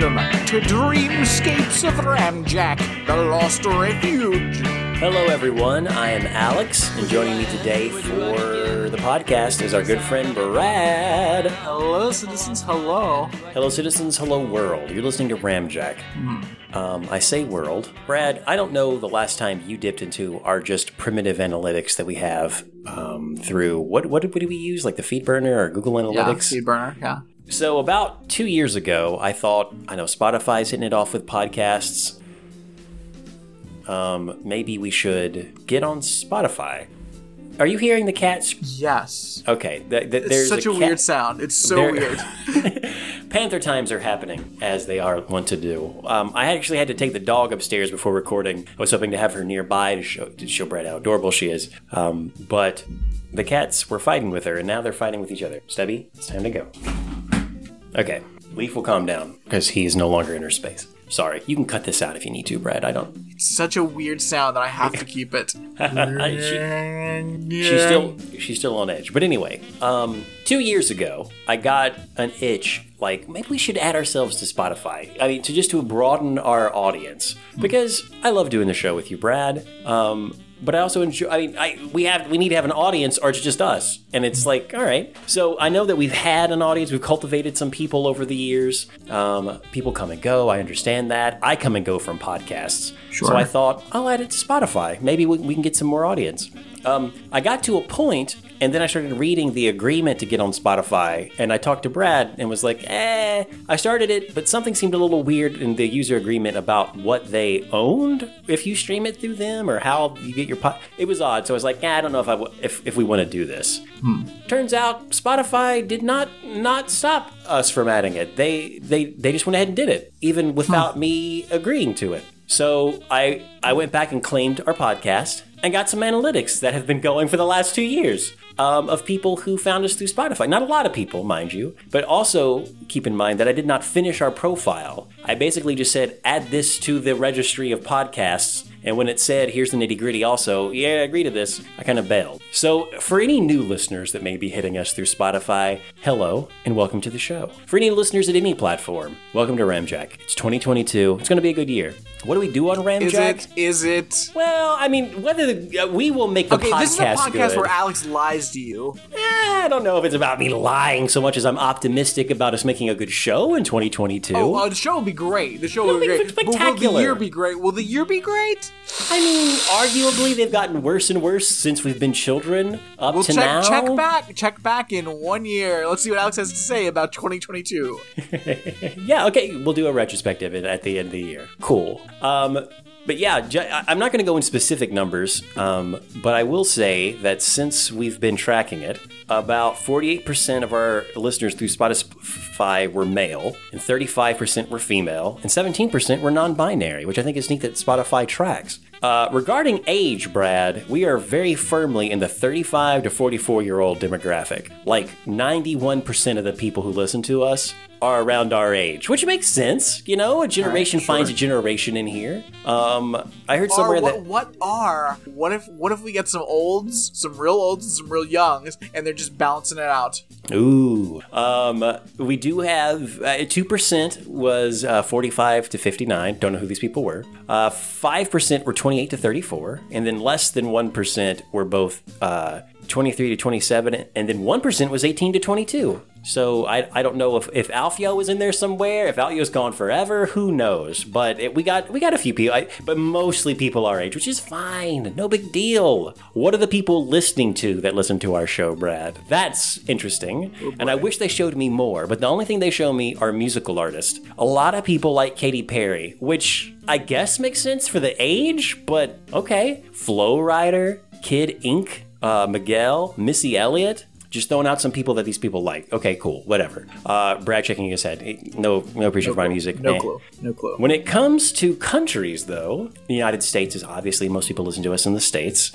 welcome to Dreamscapes of Ramjack, the Lost Refuge. Hello, everyone. I am Alex, and joining me today for the podcast is our good friend Brad. Hello, citizens. Hello. Hello, citizens. Hello, world. You're listening to Ramjack. Um, I say world. Brad, I don't know the last time you dipped into our just primitive analytics that we have um, through what what did we use like the FeedBurner or Google Yeah, Analytics? speed burner. Yeah. So about two years ago, I thought, I know Spotify's hitting it off with podcasts. Um, maybe we should get on Spotify. Are you hearing the cats? Yes. Okay, th- th- It's there's such a, cat- weird sound. It's so There- weird. Panther times are happening as they are wont to do. Um, I actually had to take the dog upstairs before recording. I was hoping to have her nearby to show, to show Brad how adorable she is. Um, but the cats were fighting with her, and now they're fighting with each other. Stubby, it's time to go. Okay, Leaf will calm down because he is no longer in her space. Sorry, you can cut this out if you need to, Brad. I don't. It's such a weird sound that I have to keep it. she, she's still she's still on edge. But anyway, um, two years ago, I got an itch. Like maybe we should add ourselves to Spotify. I mean, to just to broaden our audience because I love doing the show with you, Brad. Um, but I also enjoy. I mean, I we have we need to have an audience, or it's just us. And it's like, all right. So I know that we've had an audience. We've cultivated some people over the years. Um, people come and go. I understand that. I come and go from podcasts. Sure. So I thought I'll add it to Spotify. Maybe we, we can get some more audience. Um, I got to a point, and then I started reading the agreement to get on Spotify, and I talked to Brad and was like, eh, I started it, but something seemed a little weird in the user agreement about what they owned if you stream it through them or how you get your pod. It was odd, so I was like, eh, I don't know if I w- if, if we want to do this. Turns out Spotify did not not stop us from adding it. They they they just went ahead and did it, even without me agreeing to it. So I I went back and claimed our podcast and got some analytics that have been going for the last two years um, of people who found us through Spotify. Not a lot of people, mind you, but also keep in mind that I did not finish our profile. I basically just said add this to the registry of podcasts. And when it said, here's the nitty gritty also, yeah, I agree to this, I kind of bailed. So, for any new listeners that may be hitting us through Spotify, hello and welcome to the show. For any listeners at any platform, welcome to Ramjack. It's 2022. It's going to be a good year. What do we do on Ramjack? Is it? Is it? Well, I mean, whether the, uh, we will make the Okay, podcast this is a podcast good. where Alex lies to you. Eh, I don't know if it's about me lying so much as I'm optimistic about us making a good show in 2022. Oh, uh, the show will be great. The show will be great. But will the year be great? Will the year be great? I mean, arguably they've gotten worse and worse since we've been children up We'll to check now. check back check back in one year. Let's see what Alex has to say about 2022. Yeah, okay, we'll do a retrospective at- at the end of the year. Cool. Um, but yeah, I'm not going to go in specific numbers, um, but I will say that since we've been tracking it, about 48% of our listeners through Spotify were male, and 35% were female, and 17% were non binary, which I think is neat that Spotify tracks. Uh, regarding age, Brad, we are very firmly in the 35 to 44 year old demographic. Like 91% of the people who listen to us are around our age, which makes sense. You know, a generation sure. finds a generation in here. Um, I heard Are, somewhere what, that what are what if what if we get some olds, some real olds, and some real youngs, and they're just balancing it out? Ooh. Um, we do have uh, two percent was uh, forty-five to fifty-nine. Don't know who these people were. Uh, Five percent were twenty-eight to thirty-four, and then less than one percent were both uh, twenty-three to twenty-seven, and then one percent was eighteen to twenty-two. So I, I don't know if, if Alfio was in there somewhere, if Alfio's gone forever, who knows? But it, we got we got a few people, I, but mostly people our age, which is fine, no big deal. What are the people listening to that listen to our show, Brad? That's interesting, and I wish they showed me more. But the only thing they show me are musical artists. A lot of people like Katy Perry, which I guess makes sense for the age, but okay. Flo Rida, Kid Ink, uh, Miguel, Missy Elliott. Just throwing out some people that these people like. Okay, cool, whatever. Uh, Brad shaking his head. No, no appreciation for my music. No Eh. clue. No clue. When it comes to countries, though, the United States is obviously most people listen to us in the States.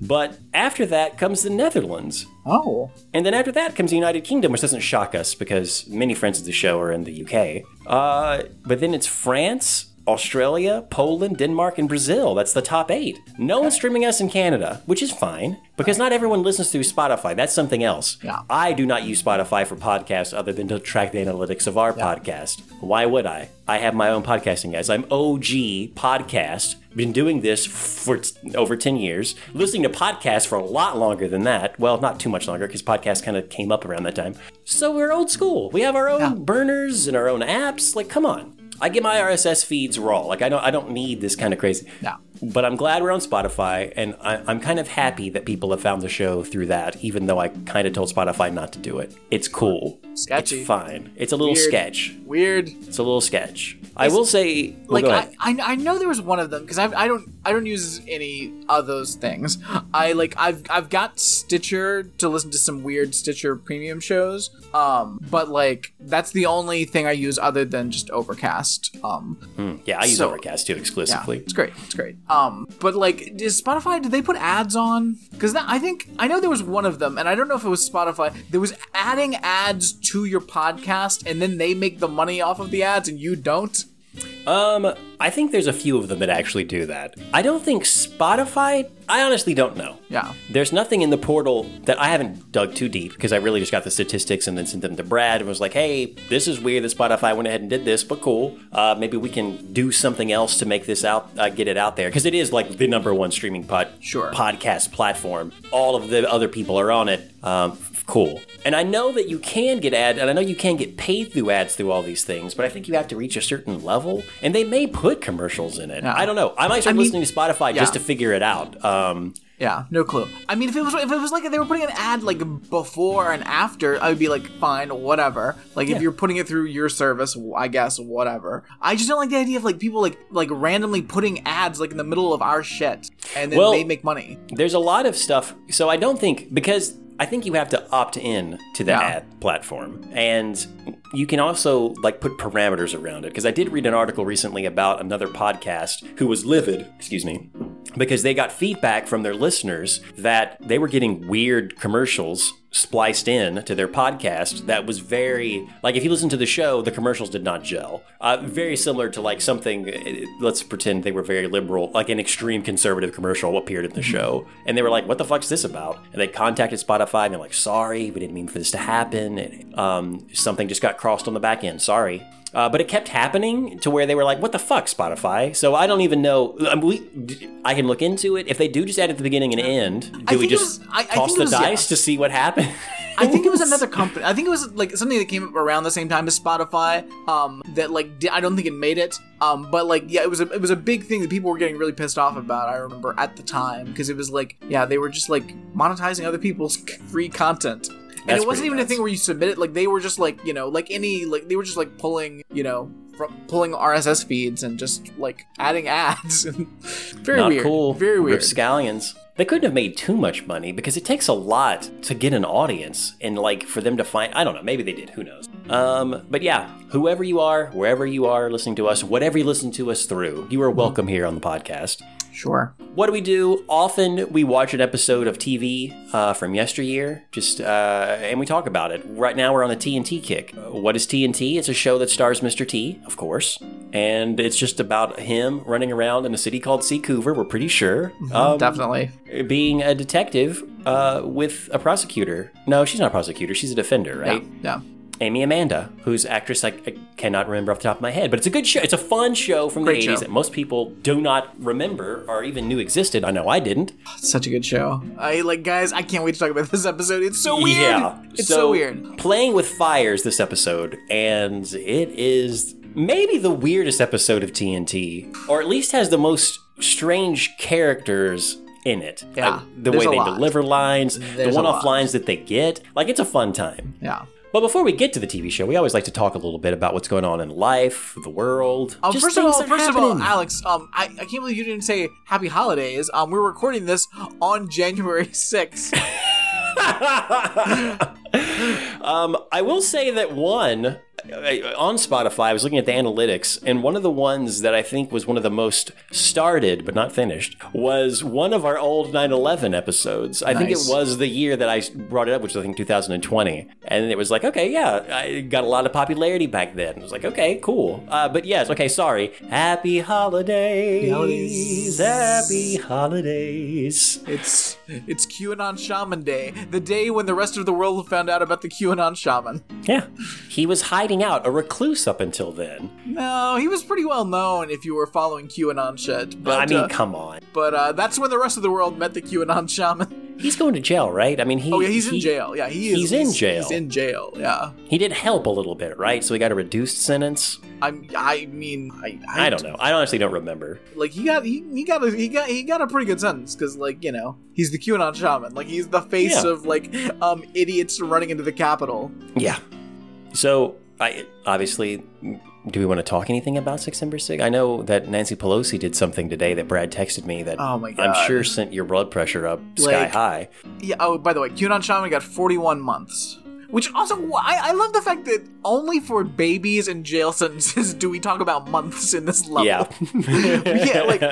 But after that comes the Netherlands. Oh, And then after that comes the United Kingdom, which doesn't shock us because many friends of the show are in the UK. Uh, but then it's France, Australia, Poland, Denmark, and Brazil. That's the top eight. No one's streaming us in Canada, which is fine because not everyone listens through Spotify. That's something else. Yeah. I do not use Spotify for podcasts other than to track the analytics of our podcast. Why would I? I have my own podcasting, guys. I'm OG podcast. Been doing this for over 10 years, listening to podcasts for a lot longer than that. Well, not too much longer because podcasts kind of came up around that time. So we're old school. We have our own burners and our own apps. Like, come on. I get my RSS feeds raw. Like I don't, I don't need this kind of crazy. No. But I'm glad we're on Spotify, and I, I'm kind of happy that people have found the show through that. Even though I kind of told Spotify not to do it. It's cool. Sketchy. It's fine. It's a little Weird. sketch. Weird. It's a little sketch. I will say, oh, like go ahead. I, I, I know there was one of them because I, I don't I don't use any of those things. I like I've I've got Stitcher to listen to some weird Stitcher premium shows. Um, but like that's the only thing I use other than just Overcast. Um, Hmm. yeah, I use so- Overcast too yeah, exclusively. it's great. It's great. Um, but like, does Spotify? Did they put ads on? Because I think I know there was one of them, and I don't know if it was Spotify. There was adding ads to your podcast, and then they make the money off of the ads, and you don't. Um, I think there's a few of them that actually do that. I don't think Spotify. I honestly don't know. Yeah. There's nothing in the portal that I haven't dug too deep because I really just got the statistics and then sent them to Brad and was like, hey, this is weird that Spotify went ahead and did this, but cool. Uh, maybe we can do something else to make this out, uh, get it out there. Because it is like the number one streaming pod, Sure. podcast platform. All of the other people are on it. Um, cool. And I know that you can get ad, and I know you can get paid through ads through all these things, but I think you have to reach a certain level, and they may put commercials in it. Yeah. I don't know. I might start I mean- listening to Spotify yeah. just to figure it out. Um, Yeah, no clue. I mean, if it was if it was like they were putting an ad like before and after, I would be like, fine, whatever. Like if you're putting it through your service, I guess whatever. I just don't like the idea of like people like like randomly putting ads like in the middle of our shit, and then Well- they make money. there's a lot of stuff. So I don't think because I think you have to opt in to the Yeah. ad platform, and you can also like put parameters around it. Because I did read an article recently about another podcast who was livid. Excuse me. Because they got feedback from their listeners that they were getting weird commercials spliced in to their podcast that was very like if you listen to the show the commercials did not gel uh, very similar to like something uh, let's pretend they were very liberal like an extreme conservative commercial appeared in the show and they were like what the fuck's this about and they contacted spotify and they're like sorry we didn't mean for this to happen um, something just got crossed on the back end sorry uh, but it kept happening to where they were like, "What the fuck, Spotify?" So I don't even know. I, mean, we, I can look into it. If they do just add at the beginning and end, do we just was- I- I toss the was- yeah. dice to see what happens? I think it was another company. I think it was like something that came up around the same time as Spotify. Um, that like di- I don't think it made it. Um, but like yeah, it was a it was a big thing that people were getting really pissed off about. I remember at the time because it was like yeah, they were just like monetizing other people's free content. And That's it wasn't even a thing where you submit it. Like they were just like you know like any like they were just like pulling you know from pulling RSS feeds and just like adding ads. very Not weird. cool. Very weird. Scallions. They couldn't have made too much money because it takes a lot to get an audience and like for them to find. I don't know. Maybe they did. Who knows? Um, but yeah, whoever you are, wherever you are listening to us, whatever you listen to us through, you are welcome here on the podcast. Sure. What do we do? Often we watch an episode of TV uh, from yesteryear, just uh, and we talk about it. Right now we're on a TNT kick. What is TNT? It's a show that stars Mr. T, of course, and it's just about him running around in a city called Seacouver. We're pretty sure, um, Definitely. being a detective uh, with a prosecutor. No, she's not a prosecutor. She's a defender, right? Yeah. Yeah. Amy Amanda, whose actress I, I cannot remember off the top of my head, but it's a good show. It's a fun show from Great the 80s show. that most people do not remember or even knew existed. I know I didn't. Such a good show. I like guys. I can't wait to talk about this episode. It's so weird. Yeah. It's so, weird. Playing with fires this episode, and it is maybe the weirdest episode of TNT, or at least has the most strange characters in it. Yeah, Like, the way they lot. deliver lines, There's the one off lines that they get. Like, it's a fun time. Yeah. But before we get to the TV show, we always like to talk a little bit about what's going on in life, the world. Um, first of all, first of all. Alex, um, I, I can't believe you didn't say Happy Holidays. Um, we're recording this on January sixth. um, I will say that one, uh, on Spotify, I was looking at the analytics, and one of the ones that I think was one of the most started but not finished was one of our old 9 11 episodes. I think it was the year that I brought it up, which was I think 2020. And it was like, okay, yeah, I got a lot of popularity back then. It was like, okay, cool. Uh, but yes, okay, sorry. Happy holidays. holidays. Happy holidays. It's it's QAnon Shaman Day, the day when the rest of the world found out about the QAnon shaman. Yeah. He was hiding out, a recluse up until then. No, he was pretty well known if you were following QAnon shit. But I mean, uh, come on. but uh, that's when the rest of the world met the QAnon shaman. He's going to jail, right? I mean, he. Oh yeah, he's in jail. Yeah, he is. he's in jail. He's in jail. Yeah. He did help a little bit, right? So he got a reduced sentence. I'm. I mean, I. I don't know. I honestly don't remember. Like he got he, he got a he got he got a pretty good sentence because like you know he's the QAnon shaman. Like he's the face Yeah. of like um idiots running into the Capitol. Yeah. So I obviously. Do we want to talk anything about September 6th? I know that Nancy Pelosi did something today that Brad texted me that Oh my god. I'm sure sent your blood pressure up sky high. Yeah. Oh, by the way, QAnon shaman got 41 months. Which also, I, I love the fact that only for babies and jail sentences do we talk about months in this level. Yeah. Yeah, like-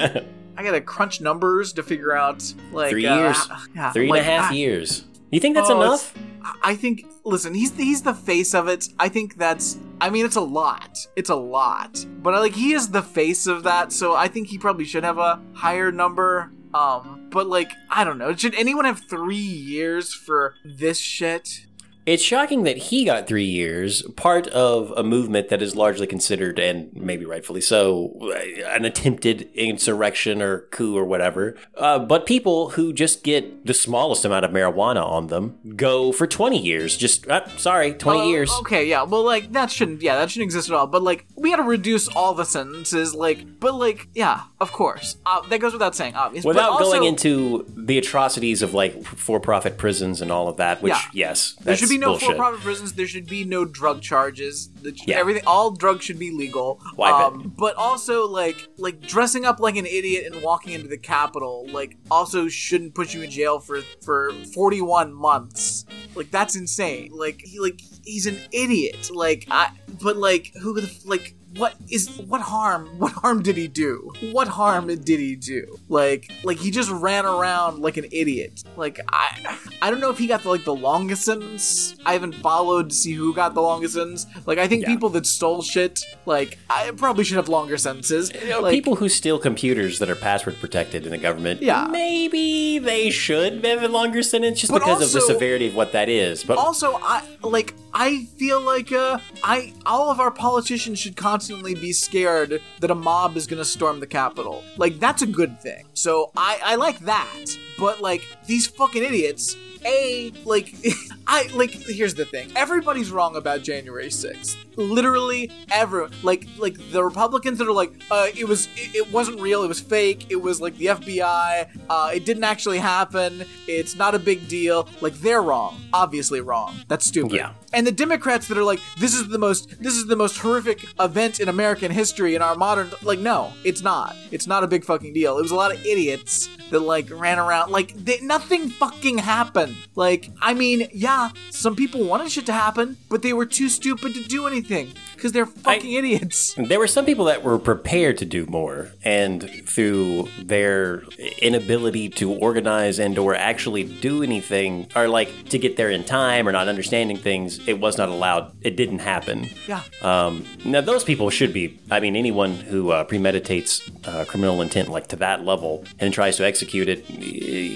I gotta crunch numbers to figure out like Three uh, years. yeah, Three and a half I- years. You think that's Oh, enough? I think. Listen, he's he's the face of it. I think that's. I mean, it's a lot. It's a lot. But like, he is the face of that, so I think he probably should have a higher number. Um, but like, I don't know. Should anyone have three years for this shit? It's shocking that he got three years, part of a movement that is largely considered, and maybe rightfully so, an attempted insurrection or coup or whatever. Uh, but people who just get the smallest amount of marijuana on them go for 20 years. Just, uh, sorry, 20 Uh, years. Okay, yeah. Well, like that shouldn't. Yeah, that shouldn't exist at all. But like, we got to reduce all the sentences. Like, but like, yeah, of course. Uh, that goes without saying, obvious. but Without also- going into the atrocities of like for profit prisons and all of that, which, Yeah. yes, There that's should be no bullshit. for-profit prisons. There should be no drug charges. The, Yeah. Everything, all drugs should be legal. Um, Wipe it. But also, like, like dressing up like an idiot and walking into the Capitol, like, also shouldn't put you in jail for for forty-one months. Like, that's insane. Like, he, like he's an idiot. Like, I. But like, who the like. What is what harm? What harm did he do? What harm did he do? Like, like he just ran around like an idiot. Like I, I don't know if he got the, like the longest sentence. I haven't followed to see who got the longest sentence. Like I think Yeah. people that stole shit, like I probably should have longer sentences. You know, like, people who steal computers that are password protected in the government, Yeah. maybe they should have a longer sentence just But because of the severity of what that is. But also i like i feel like uh i all of our politicians should constantly be scared that a mob is gonna storm the capitol. Like that's a good thing. So i i like that but like these fucking idiots a like i like here's the thing. Everybody's wrong about january 6th literally everyone like like the republicans that are like uh it was it, it wasn't real it was fake it was like the fbi uh it didn't actually happen it's not a big deal. Like they're wrong obviously wrong. That's stupid. Yeah. and the democrats that are like this is the most this is the most horrific event in american history in our modern like no it's not. It's not a big fucking deal. It was a lot of idiots that like ran around like they, nothing fucking happened like i mean yeah some people wanted shit to happen but they were too stupid to do anything because they're fucking idiots there were some people that were prepared to do more, and through their inability to organize and or actually do anything, or like to get there in time or not understanding things, it was not allowed. It didn't happen. yeah Um, now, those people should be. I mean, anyone who uh, premeditates uh, criminal intent like to that level and tries to execute it.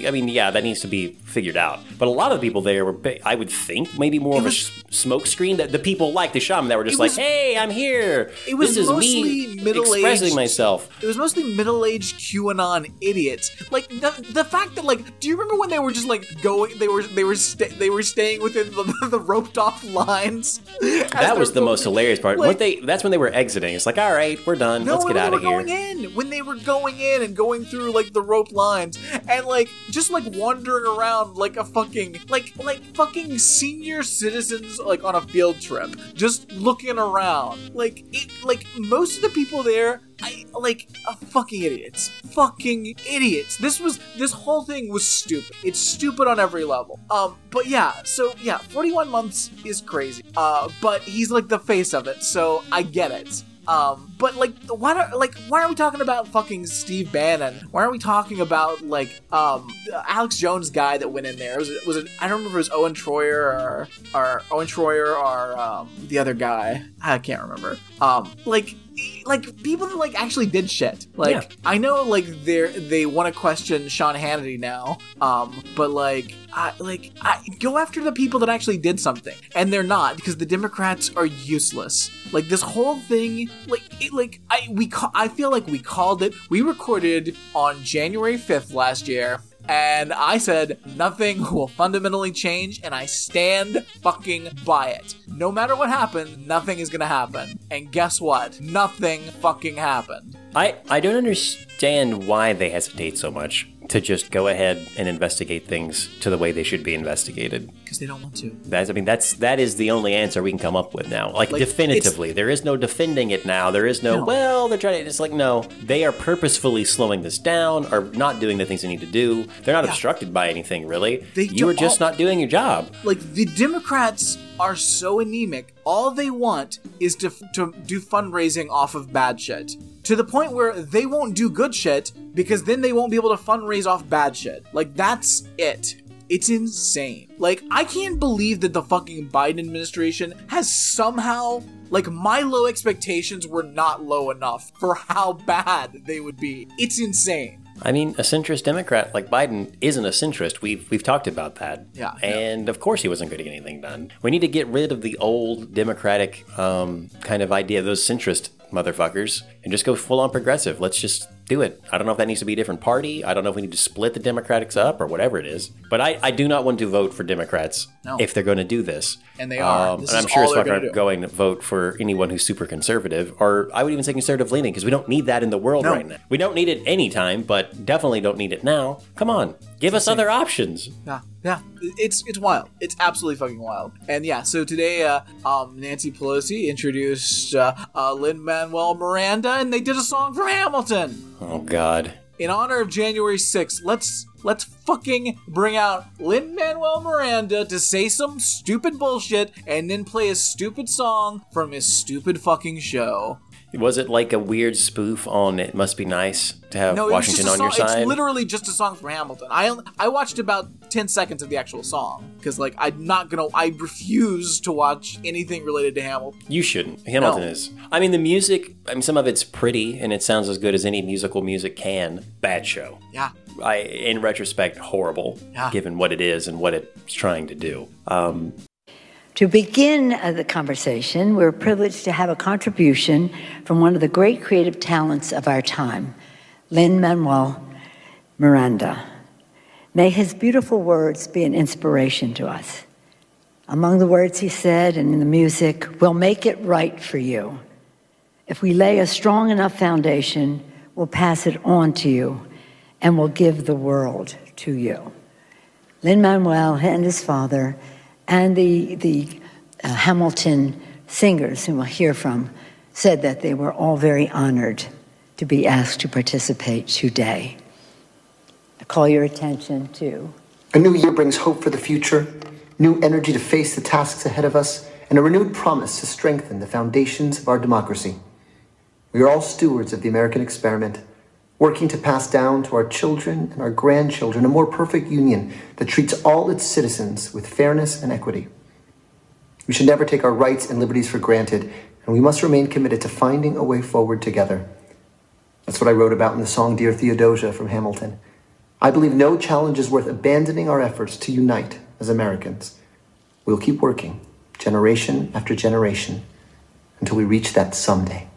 I mean, yeah, that needs to be figured out. But a lot of the people there were, I would think, maybe more of a was- sh- smoke screen. That the people like the shaman that were just like, was- "Hey, I'm here. It was this is mostly me middle-aged- expressing myself." It was mostly middle-aged QAnon idiots. Like the, the fact that like, do you remember when they were just like going? They were they were sta- they were staying within the, the roped off lines. That was the most hilarious part. like- they? That's when they were exiting. It's like, all right, we're done. No, Let's get out of here. going in, when they were going in and going through like the rope lines, and like just like wandering around like a fucking like like fucking senior citizens like on a field trip, just looking around. Like it, like most of the people there, I like uh, fucking idiots, fucking idiots. This was this whole thing was stupid. It's stupid on every level. Um, but yeah, so yeah, 41 months is crazy. Uh, but he's like the face of it, so I get it. Um, but like, why don't like why are we talking about fucking Steve Bannon? Why aren't we talking about like um Alex Jones guy that went in there? Was it was it? I don't remember if it was Owen Shroyer or or Owen Shroyer or um the other guy. I can't remember. Um, like like people that like actually did shit. Like Yeah. I know like they they want to question Sean Hannity now. Um, but like I like I go after the people that actually did something, and they're not because the Democrats are useless. Like this whole thing, like it, like I we ca- I feel like we called it. We recorded on January fifth last year. And I said nothing will fundamentally change, and I stand fucking by it. No matter what happens, nothing is gonna happen. And guess what? Nothing fucking happened. I, I don't understand why they hesitate so much to just go ahead and investigate things to the way they should be investigated. Because they don't want to. That's I mean that's that is the only answer we can come up with now. Like, Like, definitively, there is no defending it now. There is no, No. well, they're trying to. It's like no, they are purposefully slowing this down or not doing the things they need to do. They're not Yeah. obstructed by anything really. They you are just all- not doing your job. like the Democrats are so anemic. All they want is to to do fundraising off of bad shit. To the point where they won't do good shit because then they won't be able to fundraise off bad shit. Like that's it. It's insane. Like I can't believe that the fucking Biden administration has somehow like my low expectations were not low enough for how bad they would be. It's insane. I mean, a centrist Democrat like Biden isn't a centrist. We've we've talked about that. Yeah. And of course, he wasn't going to get anything done. We need to get rid of the old Democratic um, kind of idea, those centrist motherfuckers, and just go full on progressive. Let's just do it. I don't know if that needs to be a different party. I don't know if we need to split the Democrats up or whatever it is. But I, I do not want to vote for Democrats No. if they're going to do this. And they are. Um, and I'm sure as they're gonna aren't going to vote for anyone who's super conservative, or I would even say conservative leaning, because we don't need that in the world No. right now. We don't need it anytime, but definitely don't need it now. Come on, give us other options. Yeah, yeah, it's it's wild. It's absolutely fucking wild. And yeah, so today, uh, um, Nancy Pelosi introduced uh, uh, Lin Manuel Miranda, and they did a song from Hamilton Oh God. in honor of January 6th. Let's let's fucking bring out Lin Manuel Miranda to say some stupid bullshit, and then play a stupid song from his stupid fucking show. Was it like a weird spoof on "It Must Be Nice" to have No, Washington on song. your side? It's literally just a song from Hamilton. I I watched about ten seconds of the actual song because like I'm not gonna. I refuse to watch anything related to Hamilton. You shouldn't. Hamilton No. is. I mean, the music. I mean, some of it's pretty and it sounds as good as any musical music can. Bad show. Yeah, I, in retrospect, horrible, Yeah. given what it is and what it's trying to do. Um, To begin uh, the conversation, we're privileged to have a contribution from one of the great creative talents of our time, Lin Manuel Miranda. May his beautiful words be an inspiration to us. Among the words he said and in the music, we'll make it right for you. If we lay a strong enough foundation, we'll pass it on to you and we'll give the world to you. Lin Manuel and his father, and the, the uh, Hamilton singers, whom we'll hear from, said that they were all very honored to be asked to participate today. I call your attention to A new year brings hope for the future, new energy to face the tasks ahead of us, and a renewed promise to strengthen the foundations of our democracy. We are all stewards of the American experiment, working to pass down to our children and our grandchildren a more perfect union that treats all its citizens with fairness and equity. We should never take our rights and liberties for granted, and we must remain committed to finding a way forward together. That's what I wrote about in the song Dear Theodosia from Hamilton. I believe no challenge is worth abandoning our efforts to unite as Americans. We'll keep working, generation after generation, until we reach that someday.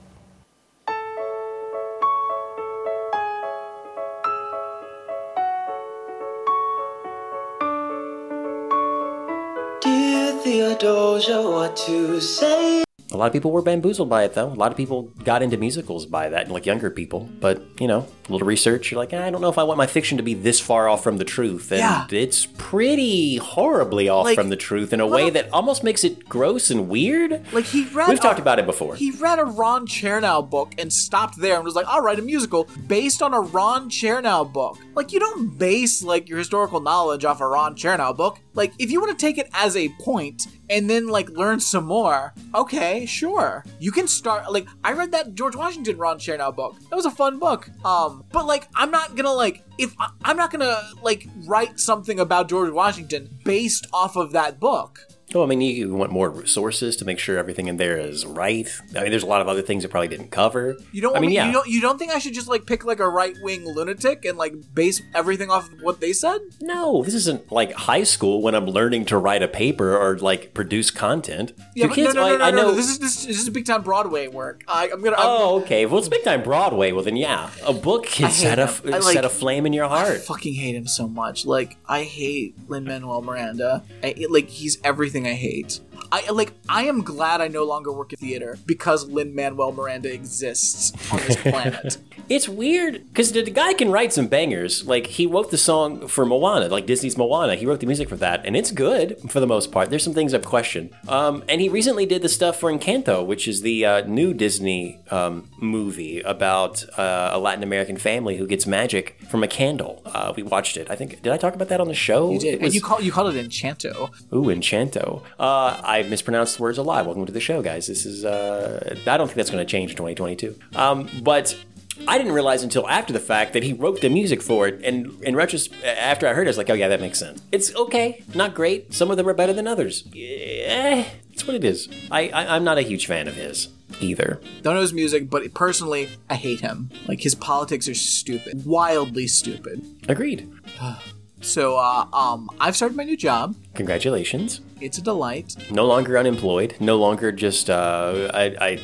What to say? a lot of people were bamboozled by it, though. A lot of people got into musicals by that, like younger people. But, you know, a little research, you're like, "Eh, I don't know if I want my fiction to be this far off from the truth. And Yeah. it's pretty horribly off Like, from the truth in a way that almost makes it gross and weird. Like he read. We've a- talked about it before. He read a Ron Chernow book and stopped there and was like, "I'll write a musical based on a Ron Chernow book." Like you don't base like your historical knowledge off a Ron Chernow book. Like if you want to take it as a point and then like learn some more, okay, sure. You can start like I read that George Washington Ron Chernow book. That was a fun book. Um, but like I'm not gonna like if I- I'm not gonna like write something about George Washington based off of that book. Oh, I mean, you, you want more resources to make sure everything in there is right. I mean, there's a lot of other things that probably didn't cover. You don't. I mean, you yeah. don't. You don't think I should just like pick like a right wing lunatic and like base everything off of what they said? No, this isn't like high school when I'm learning to write a paper or like produce content. Yeah, but kids? no, no, no, I, no, I no, know. no. This is this, this is big time Broadway work. I, I'm gonna. I'm, Oh, okay. Well, it's big time Broadway. Well, then, yeah, a book can set a. I like- set a flame in your I heart. fucking hate him so much. Like I hate Lin Manuel Miranda. I, like he's everything I hate. I like. I am glad I no longer work in theater because Lin Manuel Miranda exists on this planet. It's weird because the, the guy can write some bangers. Like he wrote the song for Moana, like Disney's Moana. He wrote the music for that, and it's good for the most part. There's some things I've questioned. Um, and he recently did the stuff for Encanto, which is the uh, new Disney um, movie about uh, a Latin American family who gets magic from a candle. Uh, we watched it. I think did I talk about that on the show? You did, It and was- you call you called it Enchanto. Ooh, Enchanto. Uh, I mispronounced the words a lot. Welcome to the show, guys. This is, uh, I don't think that's going to change in 2022. Um, but I didn't realize until after the fact that he wrote the music for it. And in retrospect, after I heard it, I was like, oh, yeah, that makes sense. It's okay. Not great. Some of them are better than others. Eh, it's what it is. I, I, I'm not a huge fan of his either. Don't know his music, but personally, I hate him. Like his politics are stupid, wildly stupid. Agreed. So, uh, um, I've started my new job. Congratulations. It's a delight. No longer unemployed. No longer just, uh, I, I,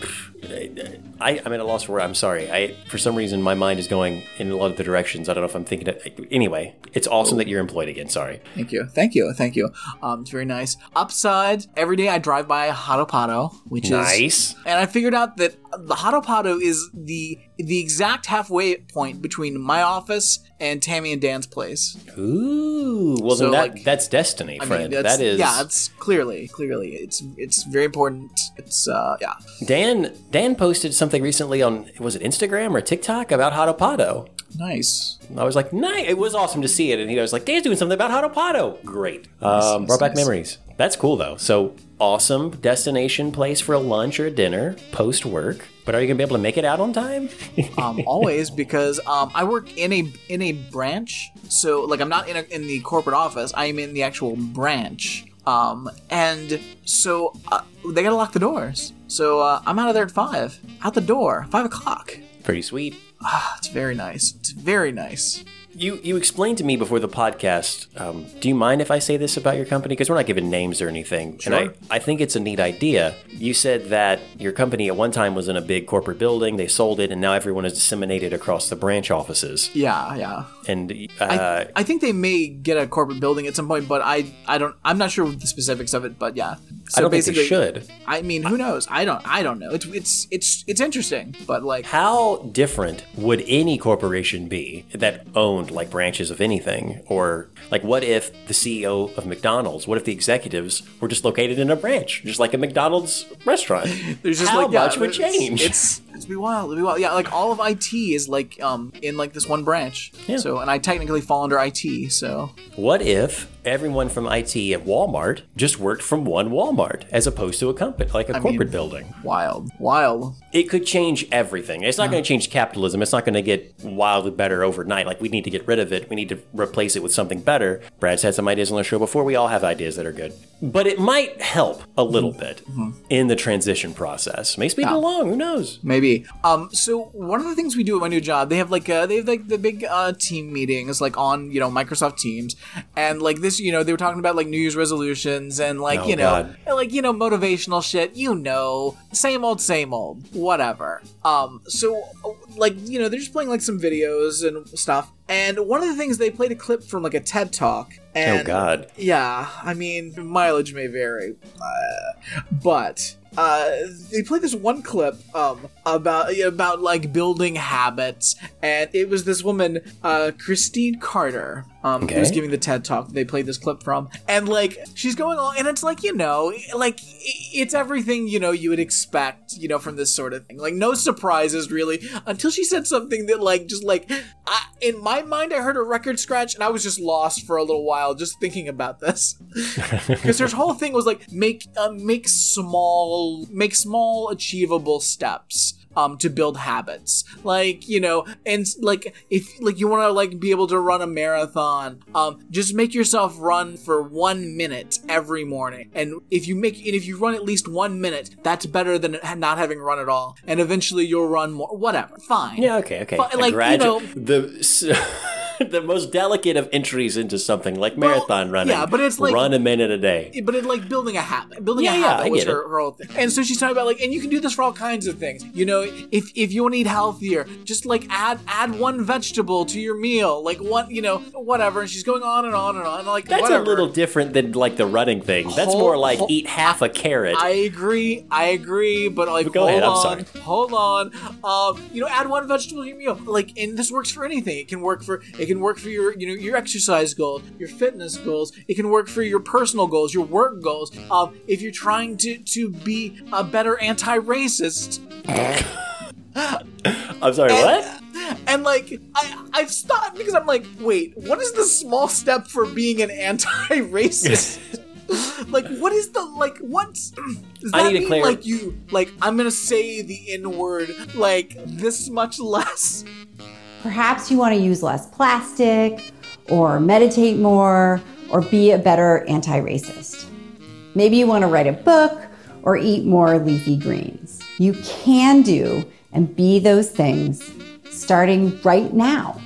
I, I'm at a loss for word. I'm sorry. I, for some reason, my mind is going in a lot of the directions. I don't know if I'm thinking it. Anyway, it's awesome that you're employed again. Sorry. Thank you, thank you, thank you. Um, it's very nice. Upside, every day I drive by Hatopado, which is Nice. and I figured out that the Hatopado is the the exact halfway point between my office and Tammy and Dan's place. Ooh. Well, So, then that, like, that's destiny, I friend. mean, that's, that is. yeah, it's clearly, clearly, it's it's very important. It's uh, yeah, Dan. Dan posted something recently on was it Instagram or TikTok about Hatopado. nice. I was like, nice. It was awesome to see it, and he was like, Dan's doing something about Hatopado. Great. Um, nice, brought back nice. memories. That's cool though. So awesome destination place for a lunch or a dinner post work. But are you gonna be able to make it out on time? um, always because um, I work in a in a branch. So like I'm not in a, in the corporate office. I am in the actual branch. Um, and so uh, they gotta lock the doors. So uh, I'm out of there at five. Out the door, five o'clock. Pretty sweet. It's very nice. It's very nice. You you explained to me before the podcast. Um, do you mind if I say this about your company? Because we're not giving names or anything. Sure. And I, I think it's a neat idea. You said that your company at one time was in a big corporate building. They sold it, and now everyone is disseminated across the branch offices. Yeah, yeah. And I, uh, I think they may get a corporate building at some point, but I I don't I'm not sure the specifics of it. But yeah, so I don't think they should. I mean, who knows? I don't I don't know. It's it's it's it's interesting, but like How different would any corporation be that owned like branches of anything? Or like, what if the CEO of McDonald's? What if the executives were just located in a branch, just like a McDonald's restaurant? There's just How like yeah, much would change? It's it's be wild. It'd be wild. Yeah, like all of IT is like um in like this one branch. Yeah. So and I technically fall under IT. So What if everyone from IT at Walmart just worked from one Walmart as opposed to a company, like a mean- corporate building? wild, wild. It could change everything. It's not going to change capitalism. It's not going to get wildly better overnight. Like, we need to get rid of it. We need to replace it with something better. Brad's had some ideas on the show before. We all have ideas that are good. But it might help a little bit in the transition process. May speed it along. Who knows? Maybe. Um. So one of the things we do at my new job, they have like uh, they have like the big uh, team meetings like on you know Microsoft Teams, and like this you know they were talking about like New Year's resolutions and like Oh, you know and, like you know motivational shit. You know, same old, same old, whatever. Um. So like you know they're just playing like some videos and stuff. And one of the things they played a clip from like a TED talk. And oh God. Yeah, I mean mileage may vary, uh, but uh, they played this one clip um, about about like building habits, and it was this woman, uh, Christine Carter, um, who was giving the TED talk. They played this clip from, and like she's going on, and it's like you know, like it's everything you know you would expect, you know, from this sort of thing. Like no surprises really, until she said something that like just like I, in my mind, I heard a record scratch, and I was just lost for a little while just thinking about this. Because her whole thing was like make uh, make small make small achievable steps um to build habits like you know and like if like you want to like be able to run a marathon um just make yourself run for one minute every morning and if you make and if you run at least one minute that's better than not having run at all and eventually you'll run more whatever fine Yeah. Okay. Okay. But, like, you know- the the most delicate of entries into something like marathon running. yeah, but it's like- run a minute a day. but it like building a habit building Yeah, a habit I was her, her whole thing and so she's talking about like and you can do this for all kinds of things you know if if you want to eat healthier just like add add one vegetable to your meal like one you know whatever and she's going on and on and on and like That's whatever. a little different than like the running thing. That's Whole- more like whole- eat half a carrot. I agree, I agree, but like, Go hold ahead, I'm on, sorry. hold on. Um, you know, add one vegetable to your meal. Like, and this works for anything. It can work for it can work for your you know your exercise goals, your fitness goals. It can work for your personal goals, your work goals. Um, if you're trying to to be a better anti-racist, I'm sorry. What? and like I I've stopped because I'm like, wait, what is the small step for being an anti-racist? like what is the like what's does I that need to mean clear- like you like I'm gonna say the N word like this much less? Perhaps you want to use less plastic, or meditate more, or be a better anti racist. Maybe you want to write a book or eat more leafy greens. You can do and be those things starting right now.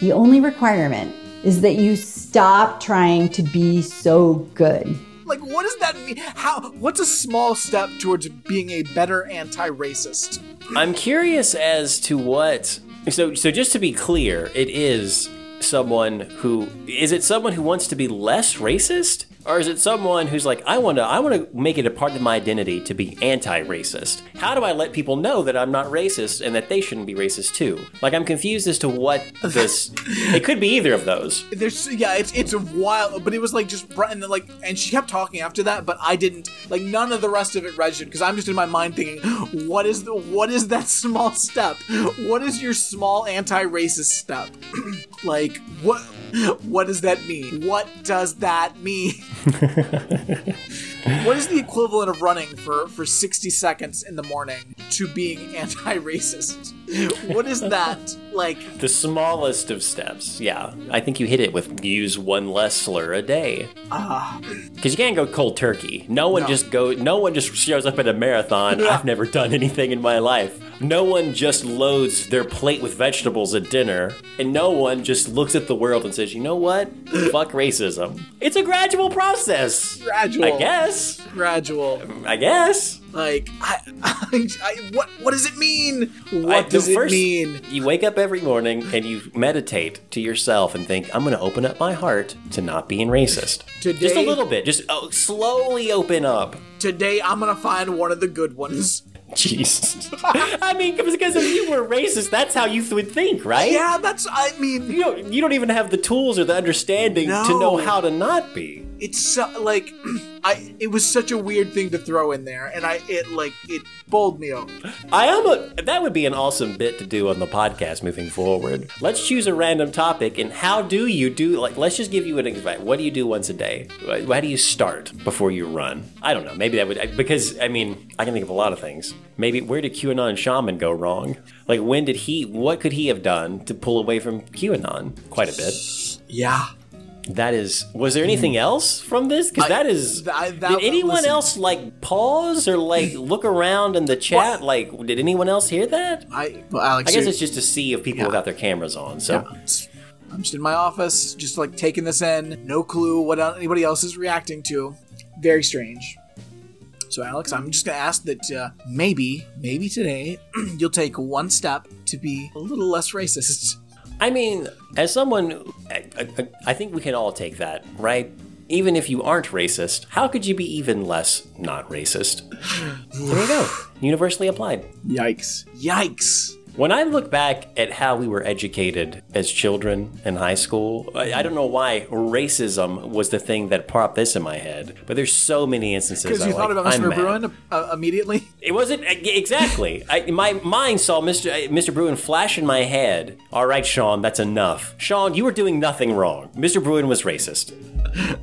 The only requirement is that you stop trying to be so good. Like what does that mean? How what's a small step towards being a better anti-racist? I'm curious as to what. So, so just to be clear, it is someone who is it someone who wants to be less racist, or is it someone who's like, I want to, I want to make it a part of my identity to be anti-racist? How do I let people know that I'm not racist and that they shouldn't be racist too? Like, I'm confused as to what this. it could be either of those. There's yeah, it's it's a while, but it was like just and then like and she kept talking after that, but I didn't like none of the rest of it registered because I'm just in my mind thinking, what is the what is that small step? What is your small anti-racist step? like what what does that mean? What does that mean? what is the equivalent of running for for 60 seconds in the morning to being anti-racist? What is that like? The smallest of steps. Yeah, I think you hit it with use one less slur a day. Ah, Because you can't go cold turkey. No one No. just go. No one just shows up at a marathon. Yeah. I've never done anything in my life. No one just loads their plate with vegetables at dinner, and no one just looks at the world and says, "You know what? Fuck racism." It's a gradual process. Gradual. I guess. Gradual. I guess. Like, I, I, I what, what does it mean? What does it mean? You wake up every morning and you meditate to yourself and think, I'm going to open up my heart to not being racist. Just a little bit. Just oh, slowly open up. Today, I'm gonna find one of the good ones. Jesus. I mean, because if you were racist, that's how you would think, right? Yeah, that's. I mean, You don't, you don't even have the tools or the understanding to know how to not be. It's so, like, I. It was such a weird thing to throw in there, and I. It like it bowled me over. I am a. That would be an awesome bit to do on the podcast moving forward. Let's choose a random topic, and how do you do? Like, let's just give you an advice. What do you do once a day? How do you start before you run? I don't know. Maybe that would because I mean I can think of a lot of things. Maybe where did QAnon shaman go wrong? Like when did he? What could he have done to pull away from QAnon? Quite a bit. Yeah. That is. Was there anything else from this? Because that is. I- that- did anyone listen. else like pause or like look around in the chat? Like, did anyone else hear that? I. Well, Alex. I guess it's just a sea of people Yeah. without their cameras on. So It's- I'm just in my office, just like taking this in. No clue what anybody else is reacting to. Very strange. So, Alex, I'm just going to ask that uh, maybe, maybe today, you'll take one step to be a little less racist. I mean, as someone, I, I, I think we can all take that, right? Even if you aren't racist, how could you be even less not racist? There you go. Universally applied. Yikes. Yikes. When I look back at how we were educated as children in high school, I, I don't know why racism was the thing that popped this in my head, but there's so many instances. Because you I'm thought like, about Mr. Bruin uh, immediately? It wasn't exactly. I, my mind saw Mr. uh, Mr. Bruin flash in my head. All right, Sean, that's enough. Sean, you were doing nothing wrong. Mr. Bruin was racist.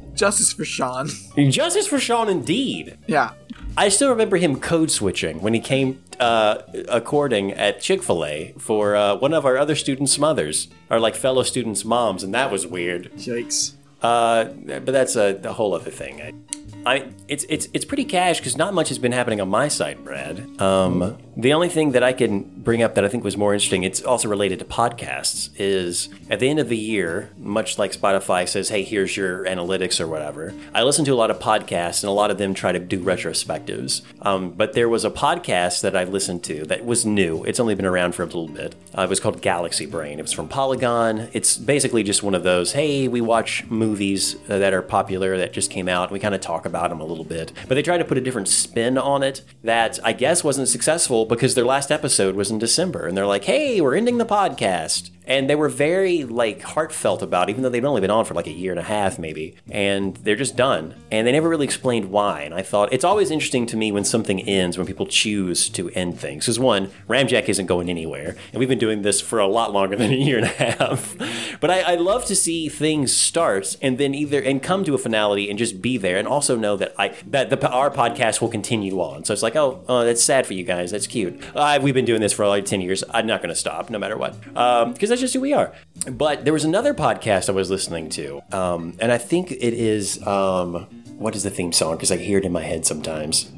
Justice for Sean. Justice for Sean, indeed. yeah. I still remember him code switching when he came uh, according at Chick Fil A for uh, one of our other students' mothers, our like fellow students' moms, and that was weird. Yikes. Uh, but that's a, a whole other thing. I, I it's it's it's pretty cash because not much has been happening on my side, Brad. Um, the only thing that I can bring up that I think was more interesting, it's also related to podcasts, is at the end of the year, much like Spotify says, "Hey, here's your analytics or whatever." I listen to a lot of podcasts, and a lot of them try to do retrospectives. Um, but there was a podcast that I listened to that was new. It's only been around for a little bit. Uh, it was called Galaxy Brain. It was from Polygon. It's basically just one of those, "Hey, we watch movies uh, that are popular that just came out, we kind of talk about them a little bit." But they tried to put a different spin on it that I guess wasn't successful because their last episode was in December, and they're like, "Hey, we're ending the podcast." And they were very like heartfelt about it, even though they'd only been on for like a year and a half, maybe. And they're just done. And they never really explained why. And I thought it's always interesting to me when something ends, when people choose to end things. Because one, Ramjack isn't going anywhere, and we've been doing this for a lot longer than a year and a half. but I, I love to see things start and then either and come to a finality and just be there, and also know that I that the our podcast will continue on. So it's like, oh, oh that's sad for you guys. That's cute. Uh, we've been doing this for like ten years. I'm not going to stop, no matter what, because that's just who we are. But there was another podcast I was listening to, um, and I think it is um, what is the theme song? Because I hear it in my head sometimes.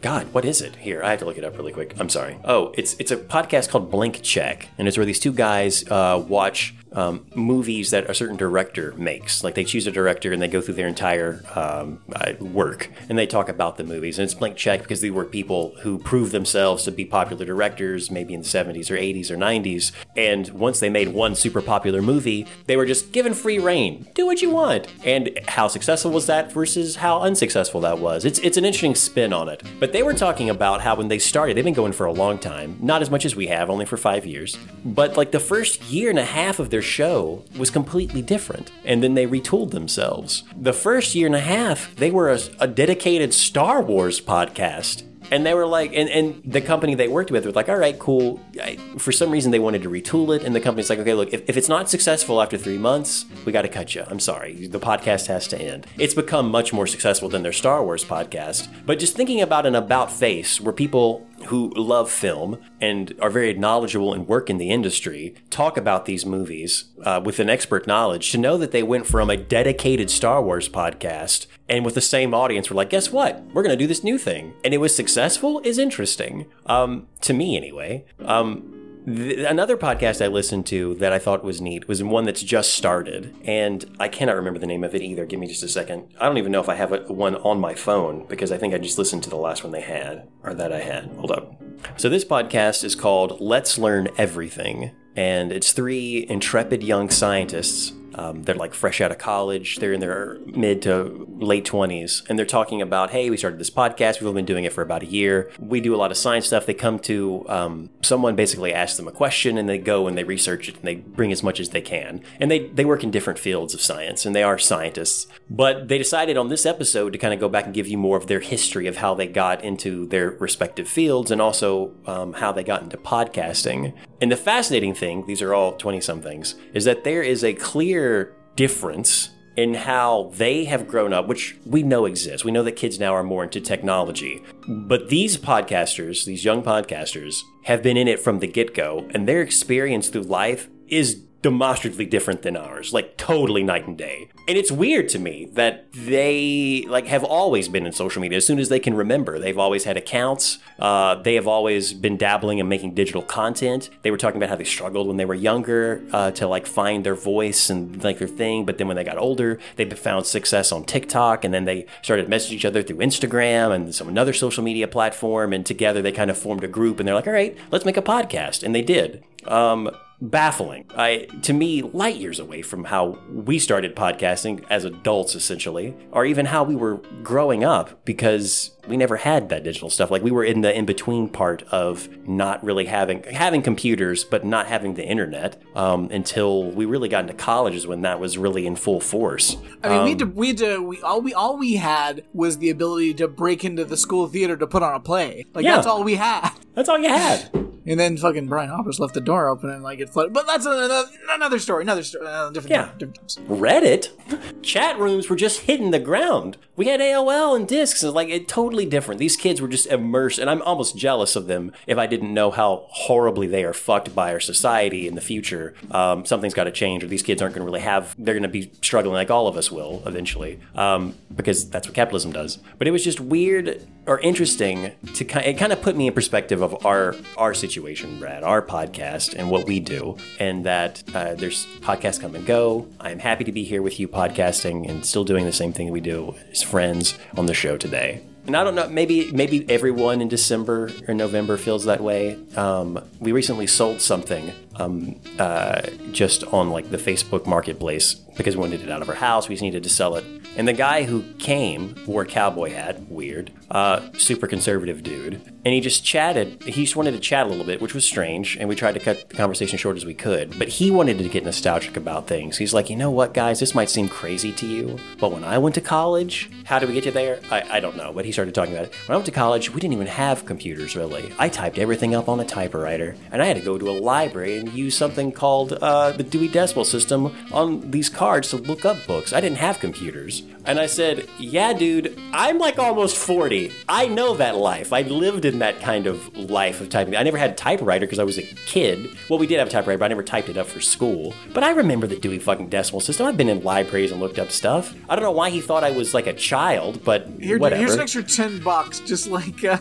God, what is it? Here, I have to look it up really quick. I'm sorry. Oh, it's it's a podcast called Blank Check, and it's where these two guys uh, watch um, movies that a certain director makes. Like they choose a director and they go through their entire um, uh, work and they talk about the movies. And it's blank Check because they were people who proved themselves to be popular directors, maybe in the 70s or 80s or 90s. And once they made one super popular movie, they were just given free reign. Do what you want. And how successful was that versus how unsuccessful that was? It's it's an interesting spin on it. But they were talking about how when they started, they've been going for a long time, not as much as we have, only for five years. But like the first year and a half of their show was completely different. And then they retooled themselves. The first year and a half, they were a, a dedicated Star Wars podcast. And they were like, and, and the company they worked with was like, all right, cool. I, for some reason, they wanted to retool it. And the company's like, okay, look, if, if it's not successful after three months, we got to cut you. I'm sorry. The podcast has to end. It's become much more successful than their Star Wars podcast. But just thinking about an about face where people who love film and are very knowledgeable and work in the industry talk about these movies uh, with an expert knowledge to know that they went from a dedicated Star Wars podcast and with the same audience, we're like, guess what? We're going to do this new thing. And it was successful is interesting. Um, to me, anyway. Um, th- another podcast I listened to that I thought was neat was one that's just started, and I cannot remember the name of it either. Give me just a second. I don't even know if I have a, one on my phone because I think I just listened to the last one they had or that I had. Hold up. So this podcast is called Let's Learn Everything, and it's three intrepid young scientists um, they're like fresh out of college. They're in their mid to late 20s. And they're talking about, hey, we started this podcast. We've been doing it for about a year. We do a lot of science stuff. They come to um, someone basically asks them a question and they go and they research it and they bring as much as they can. And they, they work in different fields of science and they are scientists. But they decided on this episode to kind of go back and give you more of their history of how they got into their respective fields and also um, how they got into podcasting. And the fascinating thing, these are all 20 somethings, is that there is a clear difference in how they have grown up, which we know exists. We know that kids now are more into technology. But these podcasters, these young podcasters, have been in it from the get go, and their experience through life is demonstrably different than ours, like totally night and day. And it's weird to me that they like have always been in social media as soon as they can remember. They've always had accounts. Uh, they have always been dabbling in making digital content. They were talking about how they struggled when they were younger uh, to like find their voice and like their thing. But then when they got older, they found success on TikTok, and then they started messaging each other through Instagram and some another social media platform. And together they kind of formed a group, and they're like, all right, let's make a podcast, and they did. Um, baffling. I to me light years away from how we started podcasting as adults essentially or even how we were growing up because we never had that digital stuff. Like we were in the in between part of not really having having computers, but not having the internet um, until we really got into college. Is when that was really in full force. I mean, Um, we to, we to, we all we all we had was the ability to break into the school theater to put on a play. Like Yeah. that's all we had. That's all you had. And then fucking Brian Hoppers left the door open and like it flooded. But that's another, another story. Another story. Uh, different. Yeah. time, different times. Reddit, chat rooms were just hitting the ground. We had AOL and discs, and like it totally different. These kids were just immersed, and I'm almost jealous of them if I didn't know how horribly they are fucked by our society in the future. Um, something's got to change, or these kids aren't going to really have. They're going to be struggling like all of us will eventually, um, because that's what capitalism does. But it was just weird or interesting to kind. It kind of put me in perspective of our our situation, Brad, our podcast, and what we do, and that uh, there's podcasts come and go. I'm happy to be here with you podcasting and still doing the same thing we do as friends on the show today. And I don't know, maybe maybe everyone in December or November feels that way. Um, we recently sold something um, uh, just on like the Facebook Marketplace because we wanted it out of our house. We just needed to sell it. And the guy who came wore a cowboy hat, weird, uh, super conservative dude, and he just chatted. He just wanted to chat a little bit, which was strange. And we tried to cut the conversation short as we could. But he wanted to get nostalgic about things. He's like, you know what, guys, this might seem crazy to you, but when I went to college, how did we get you there? I, I don't know. But he started talking about it. When I went to college, we didn't even have computers really. I typed everything up on a typewriter, and I had to go to a library and use something called uh, the Dewey Decimal System on these cards to look up books. I didn't have computers. And I said, Yeah, dude, I'm like almost 40. I know that life. I lived in that kind of life of typing. I never had a typewriter because I was a kid. Well, we did have a typewriter, but I never typed it up for school. But I remember the Dewey fucking Decimal System. I've been in libraries and looked up stuff. I don't know why he thought I was like a child, but Here, whatever. here's an extra ten bucks. Just like uh,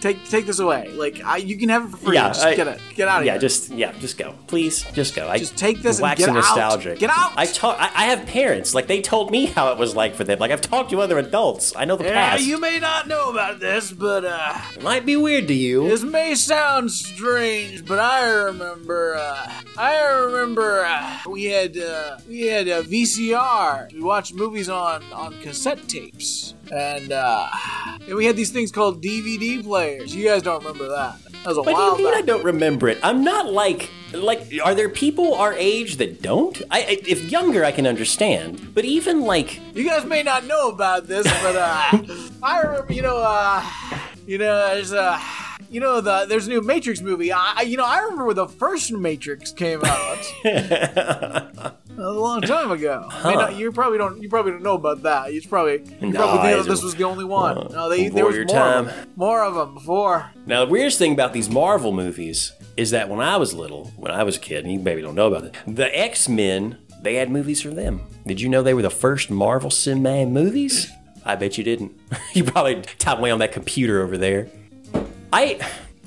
take take this away. Like I, you can have it for free. Yeah, just I- get it. Get out of yeah, here. Yeah, just yeah, just go, please, just go. I Just take this wax and get out. nostalgic. Get out. I talk. I, I have parents. Like they told me how it was like for them. Like I've talked to other adults. I know the Yeah, past. you may not know about this, but uh, It might be weird to you. this may sound strange, but I remember. Uh, I remember uh, we had uh, we had uh, VCR. We watched movies on on cassette tapes, and uh, and we had these things called DVD players. You guys don't remember that? That was a What do you mean I don't remember it? I'm not like like. Are there people our age that don't? I, I if younger I can understand, but even like You guys may not know about this, but uh, I remember, you know, uh, you know, there's uh, you know, the there's a new Matrix movie. I, I- you know, I remember when the first Matrix came out a long time ago. May not- you probably don't, you probably don't know about that. You probably, you probably think that this was the only one. Uh, no, they, there was more time. of them, more of them before. Now, the weirdest thing about these Marvel movies is that when I was little, when I was a kid, and you maybe don't know about it, the X Men, they had movies for them. Did you know they were the first Marvel cinema movies? I bet you didn't. you probably tapped away on that computer over there. I,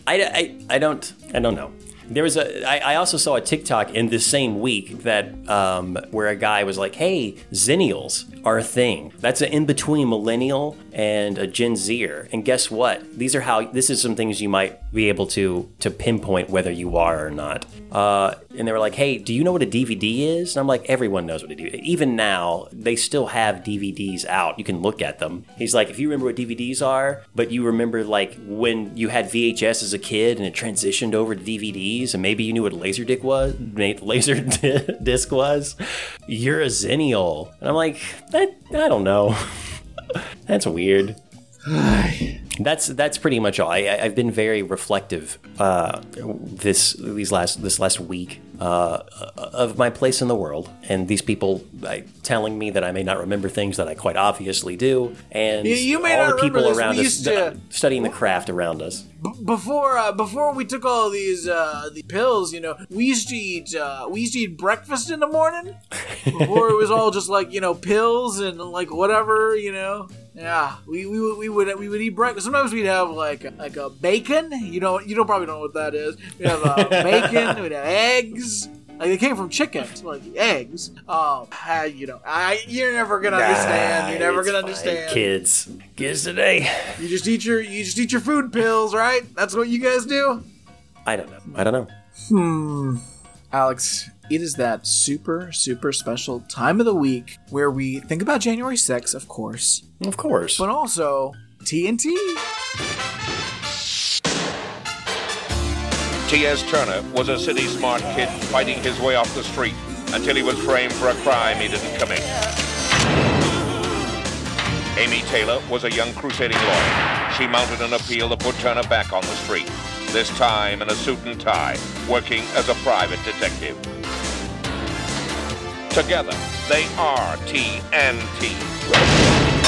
I, I, I don't, I don't know. There was a. I, I also saw a TikTok in this same week that um, where a guy was like, "Hey, Zennials are a thing. That's an in between millennial and a Gen Zer. And guess what? These are how. This is some things you might be able to to pinpoint whether you are or not. Uh, and they were like, "Hey, do you know what a DVD is?" And I'm like, "Everyone knows what a DVD. Even now, they still have DVDs out. You can look at them." He's like, "If you remember what DVDs are, but you remember like when you had VHS as a kid and it transitioned over to DVDs, and maybe you knew what Laserdisc was, laser disc was, you're a Zennial." And I'm like, "That I don't know. That's weird." That's that's pretty much all. I, I've been very reflective uh, this these last this last week uh, of my place in the world, and these people telling me that I may not remember things that I quite obviously do, and You- you may all not the people this. around We us to- studying the craft around us. B- before uh, before we took all these uh, the pills, you know, we used to eat uh, we used to eat breakfast in the morning. Before it was all just like you know pills and like whatever, you know. Yeah, we, we, would- we would we would eat breakfast. Sometimes we'd have like like a bacon. You don't you don't probably know what that is. We'd have uh, bacon. We'd have eggs. Like they came from chickens, like eggs. Um, ah, you know, I you're never gonna understand. You're never gonna fine, understand. kids. Kids today. You just eat your you just eat your food pills, right? That's what you guys do. I don't know. I don't know. Hmm. Alex, it is that super, super special time of the week where we think about January 6th, of course, Of course. but also TNT. T.S. Turner was a city smart kid fighting his way off the street until he was framed for a crime he didn't commit. Amy Taylor was a young crusading lawyer. She mounted an appeal to put Turner back on the street, this time in a suit and tie, working as a private detective. Together, they are TNT.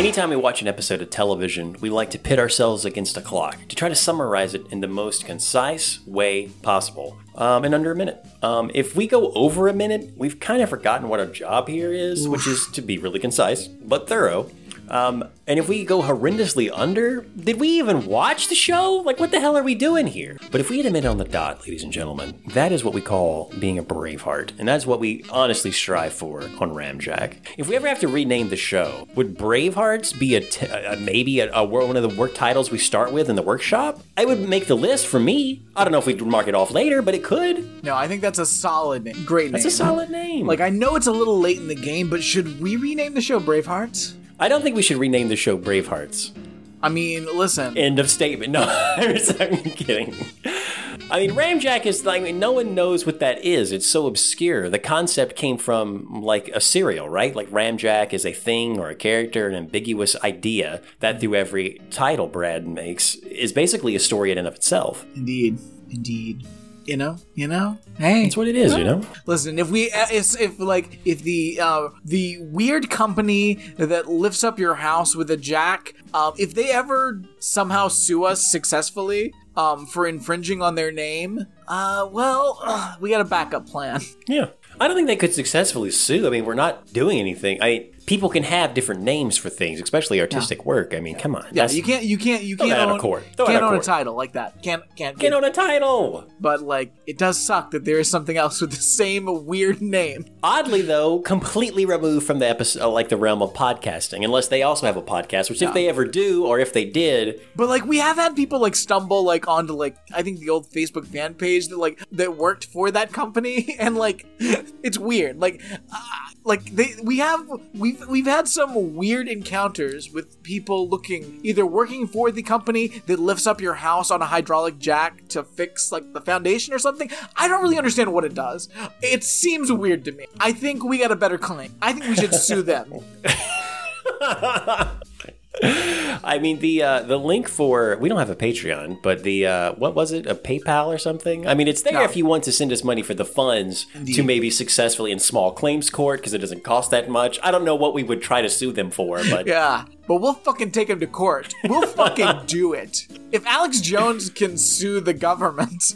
Anytime we watch an episode of television, we like to pit ourselves against a clock to try to summarize it in the most concise way possible, um, in under a minute. Um, if we go over a minute, we've kind of forgotten what our job here is, which is to be really concise but thorough. Um, and if we go horrendously under, did we even watch the show? Like, what the hell are we doing here? But if we hit a minute on the dot, ladies and gentlemen, that is what we call being a braveheart. And that's what we honestly strive for on Ramjack. If we ever have to rename the show, would Bravehearts be a, t- a maybe a, a, one of the work titles we start with in the workshop? I would make the list for me. I don't know if we'd mark it off later, but it could. No, I think that's a solid name. Great name. That's a solid name. Like, I know it's a little late in the game, but should we rename the show Bravehearts? I don't think we should rename the show Bravehearts. I mean, listen. End of statement. No, I'm kidding. I mean, Ramjack is like, mean, no one knows what that is. It's so obscure. The concept came from like a serial, right? Like Ramjack is a thing or a character, an ambiguous idea that through every title Brad makes is basically a story in and of itself. Indeed. Indeed. You know? You know? Hey. That's what it is, you know? Listen, if we, if, if like, if the uh, the weird company that lifts up your house with a jack, um, if they ever somehow sue us successfully, um, for infringing on their name, uh, well, uh, we got a backup plan. Yeah. I don't think they could successfully sue. I mean, we're not doing anything. I people can have different names for things, especially artistic work. I mean, come on. Yeah, you can't, you can't, you can't own, of court. Throw can't out of own a title like that. Can't, can't Get on a title. But like, it does suck that there is something else with the same weird name. Oddly, though, completely removed from the episode, like the realm of podcasting, unless they also have a podcast. Which, if they ever do, or if they did, But like we have had people like stumble like onto like I think the old Facebook fan page that like that worked for that company and like it's weird like uh, like they we have we've we've had some weird encounters with people looking either working for the company that lifts up your house on a hydraulic jack to fix like the foundation or something. I don't really understand what it does. It seems weird to me. I think we got a better claim. I think we should sue them. I mean the uh, the link for we don't have a Patreon, but the uh, what was it a PayPal or something? I mean it's there No. if you want to send us money for the funds to maybe successfully in small claims court because it doesn't cost that much. I don't know what we would try to sue them for, but Yeah, but we'll fucking take him to court. We'll fucking do it. If Alex Jones can sue the government,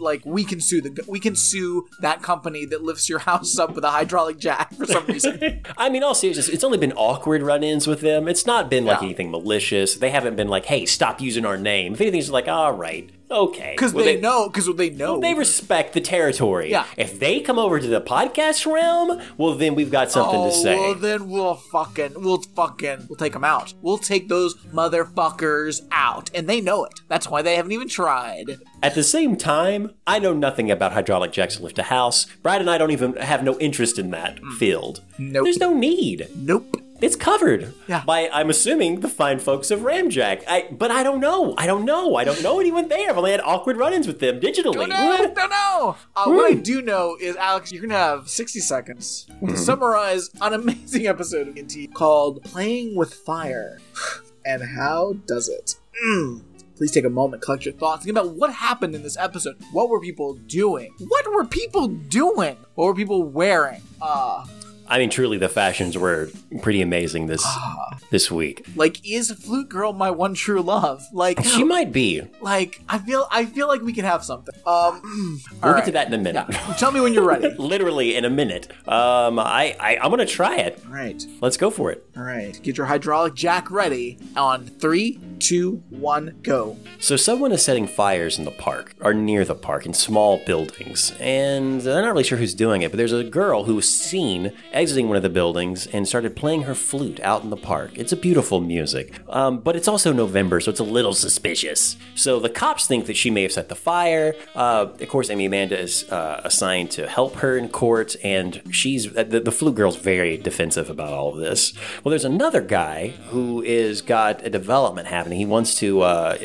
like we can sue the we can sue that company that lifts your house up with a hydraulic jack for some reason. I mean, all seriousness, it's only been awkward run-ins with them. It's not been like Yeah. anything malicious. They haven't been like, "Hey, stop using our name." If anything, it's like, "All right, Okay. because Well, they, know because they know They respect the territory. Yeah. If they come over to the podcast realm, well, then we've got something oh, to say. Well, then we'll fucking, we'll fucking, we'll take them out. We'll take those motherfuckers out, and they know it. That's why they haven't even tried. At the same time, I know nothing about hydraulic jacks to lift a house. Brad and I don't even have no interest in that mm. field. Nope. There's no need. Nope. It's covered Yeah. by, I'm assuming, the fine folks of Ramjack. I, but I don't know. I don't know. I don't know anyone there. I've only had awkward run-ins with them digitally. Don't know. Don't know. Uh, what I do know is, Alex, you're gonna have 60 seconds to summarize an amazing episode of NT called "Playing with Fire." and how does it? Mm. Please take a moment, collect your thoughts, think about what happened in this episode. What were people doing? What were people doing? What were people wearing? Uh, I mean, truly, the fashions were pretty amazing this this week. like, is Flute Girl my one true love? Like, She might be. like I feel, I feel like we could have something. Um, We'll get to that in a minute. Yeah. Tell me when you're ready. Literally in a minute. Um, I, I I'm gonna try it. All right. Let's go for it. All right, get your hydraulic jack ready on three, two, one, go. So someone is setting fires in the park, or near the park, in small buildings, and they're not really sure who's doing it. But there's a girl who was seen exiting one of the buildings and started playing her flute out in the park. It's a beautiful music, um, but it's also November, so it's a little suspicious. So the cops think that she may have set the fire. Uh, of course, Amy Amanda is uh, assigned to help her in court, and she's the, the flute girl's very defensive about all of this. Well, there's another guy who is got a development happening. He wants to uh,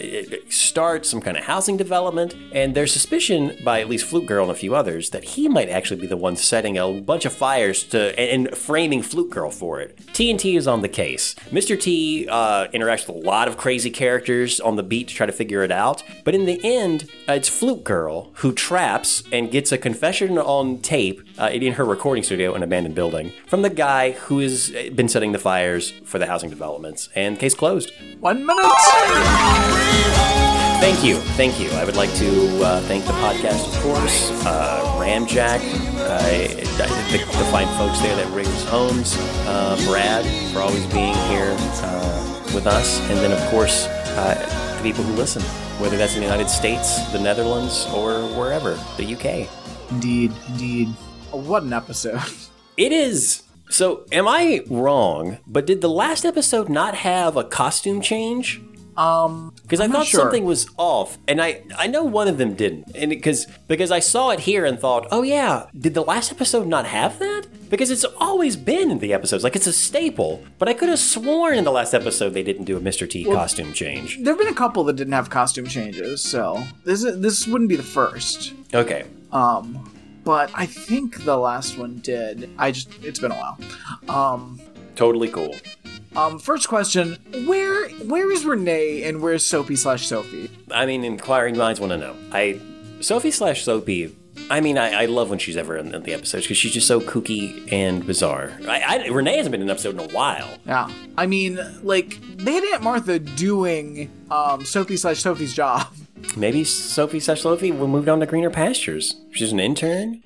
start some kind of housing development, and there's suspicion by at least Flute Girl and a few others that he might actually be the one setting a bunch of fires to and, framing Flute Girl for it. TNT is on the case. Mr. T uh, interacts with a lot of crazy characters on the beat to try to figure it out, but in the end, uh, it's Flute Girl who traps and gets a confession on tape uh, in her recording studio in an abandoned building from the guy who has been setting the fires for the housing developments. And case closed. One minute. Thank you, thank you. I would like to uh, thank the podcast, of course, uh, Ramjack, uh, the, the fine folks there that Riggs Homes, uh, Brad for always being here uh, with us, and then of course uh, the people who listen, whether that's in the United States, the Netherlands, or wherever, the UK. Indeed, indeed. What an episode. It is. So, am I wrong? But did the last episode not have a costume change? Um, Because I thought sure. something was off, and I I know one of them didn't, and because because I saw it here and thought, oh yeah, did the last episode not have that? Because it's always been in the episodes, like it's a staple. But I could have sworn in the last episode they didn't do a Mr. T costume change. there have been a couple that didn't have costume changes, so this is, this wouldn't be the first. Okay, Um, but I think the last one did. I just it's been a while. Um, totally cool. Um, first question: Where where is Renee and where's Soapy slash Sophie? I mean, inquiring minds want to know. I Sophie slash Soapy. I mean, I, I love when she's ever in the episodes because she's just so kooky and bizarre. I, I, Renee hasn't been in an episode in a while. Yeah, I mean, like they had Aunt Martha doing um Sophie slash Sophie's job. Maybe Sophie slash Sophie will move on to greener pastures. She's an intern.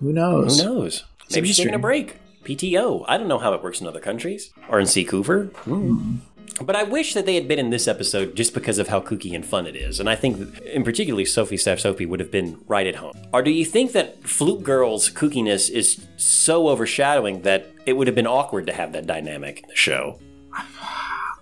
Who knows? Who knows? Maybe she's taking a break. PTO. I don't know how it works in other countries or in Seacouver. Hmm. But I wish that they had been in this episode just because of how kooky and fun it is. And I think, in particularly, Sophie Staff Sophie would have been right at home. Or do you think that Flute Girl's kookiness is so overshadowing that it would have been awkward to have that dynamic in the show?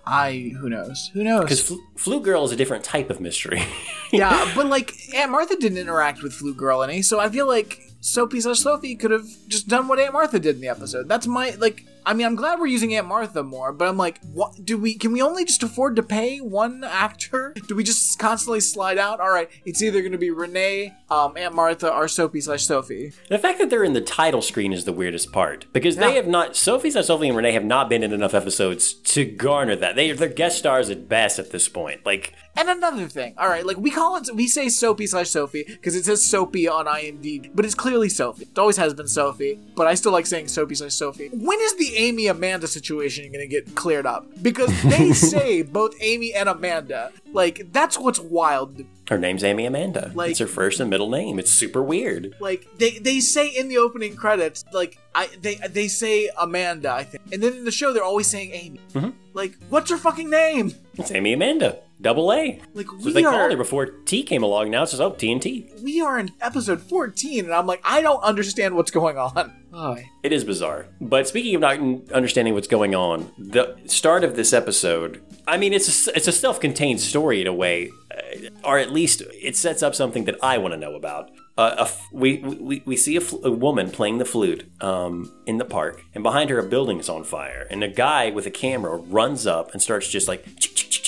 I who knows? Who knows? Because Fl- Flute Girl is a different type of mystery. yeah, but like Aunt Martha didn't interact with Flute Girl any, so I feel like Sophie slash Sophie could have just done what Aunt Martha did in the episode. That's my like. I mean, I'm glad we're using Aunt Martha more, but I'm like, what do we? Can we only just afford to pay one actor? Do we just constantly slide out? All right, it's either going to be Renee, um, Aunt Martha, or Sophie slash Sophie. The fact that they're in the title screen is the weirdest part because they have not. Sophie, slash Sophie, and Renee have not been in enough episodes to garner that. They they're guest stars at best at this point. Like And another thing, all right, like we call it, we say Soapy slash Sophie because it says Soapy on IMDb, but it's clearly Sophie. It always has been Sophie, but I still like saying Soapy slash Sophie. When is the Amy Amanda situation gonna get cleared up? Because they say both Amy and Amanda. Like that's what's wild. her name's Amy Amanda. Like- it's her first and middle name. It's super weird. Like they they say in the opening credits, like I they they say Amanda, I think, and then in the show they're always saying Amy. Mm-hmm. Like what's her fucking name? It's Amy Amanda. Double A. Like That's we what they are, called it before T came along. Now it's just, oh, TNT. we are in episode 14, and I'm like, I don't understand what's going on. Oh, It is bizarre. But speaking of not understanding what's going on, the start of this episode, I mean, it's a, it's a self contained story in a way, uh, or at least it sets up something that I want to know about. Uh, we, we, we see a, fl- a woman playing the flute um, in the park, and behind her, a building is on fire. And a guy with a camera runs up and starts just like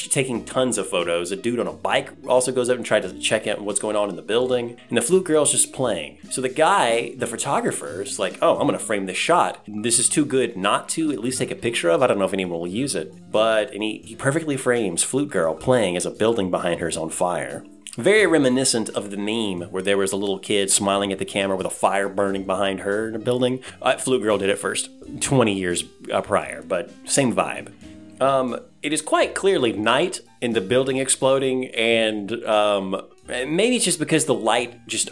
taking tons of photos. A dude on a bike also goes up and tries to check out what's going on in the building. And the flute girl's just playing. So the guy, the photographer, is like, oh, I'm going to frame this shot. This is too good not to at least take a picture of. I don't know if anyone will use it. But, and he, he perfectly frames flute girl playing as a building behind her is on fire. Very reminiscent of the meme where there was a little kid smiling at the camera with a fire burning behind her in a building. Uh, Flute Girl did it first, 20 years uh, prior, but same vibe. Um, it is quite clearly night in the building exploding, and um, maybe it's just because the light just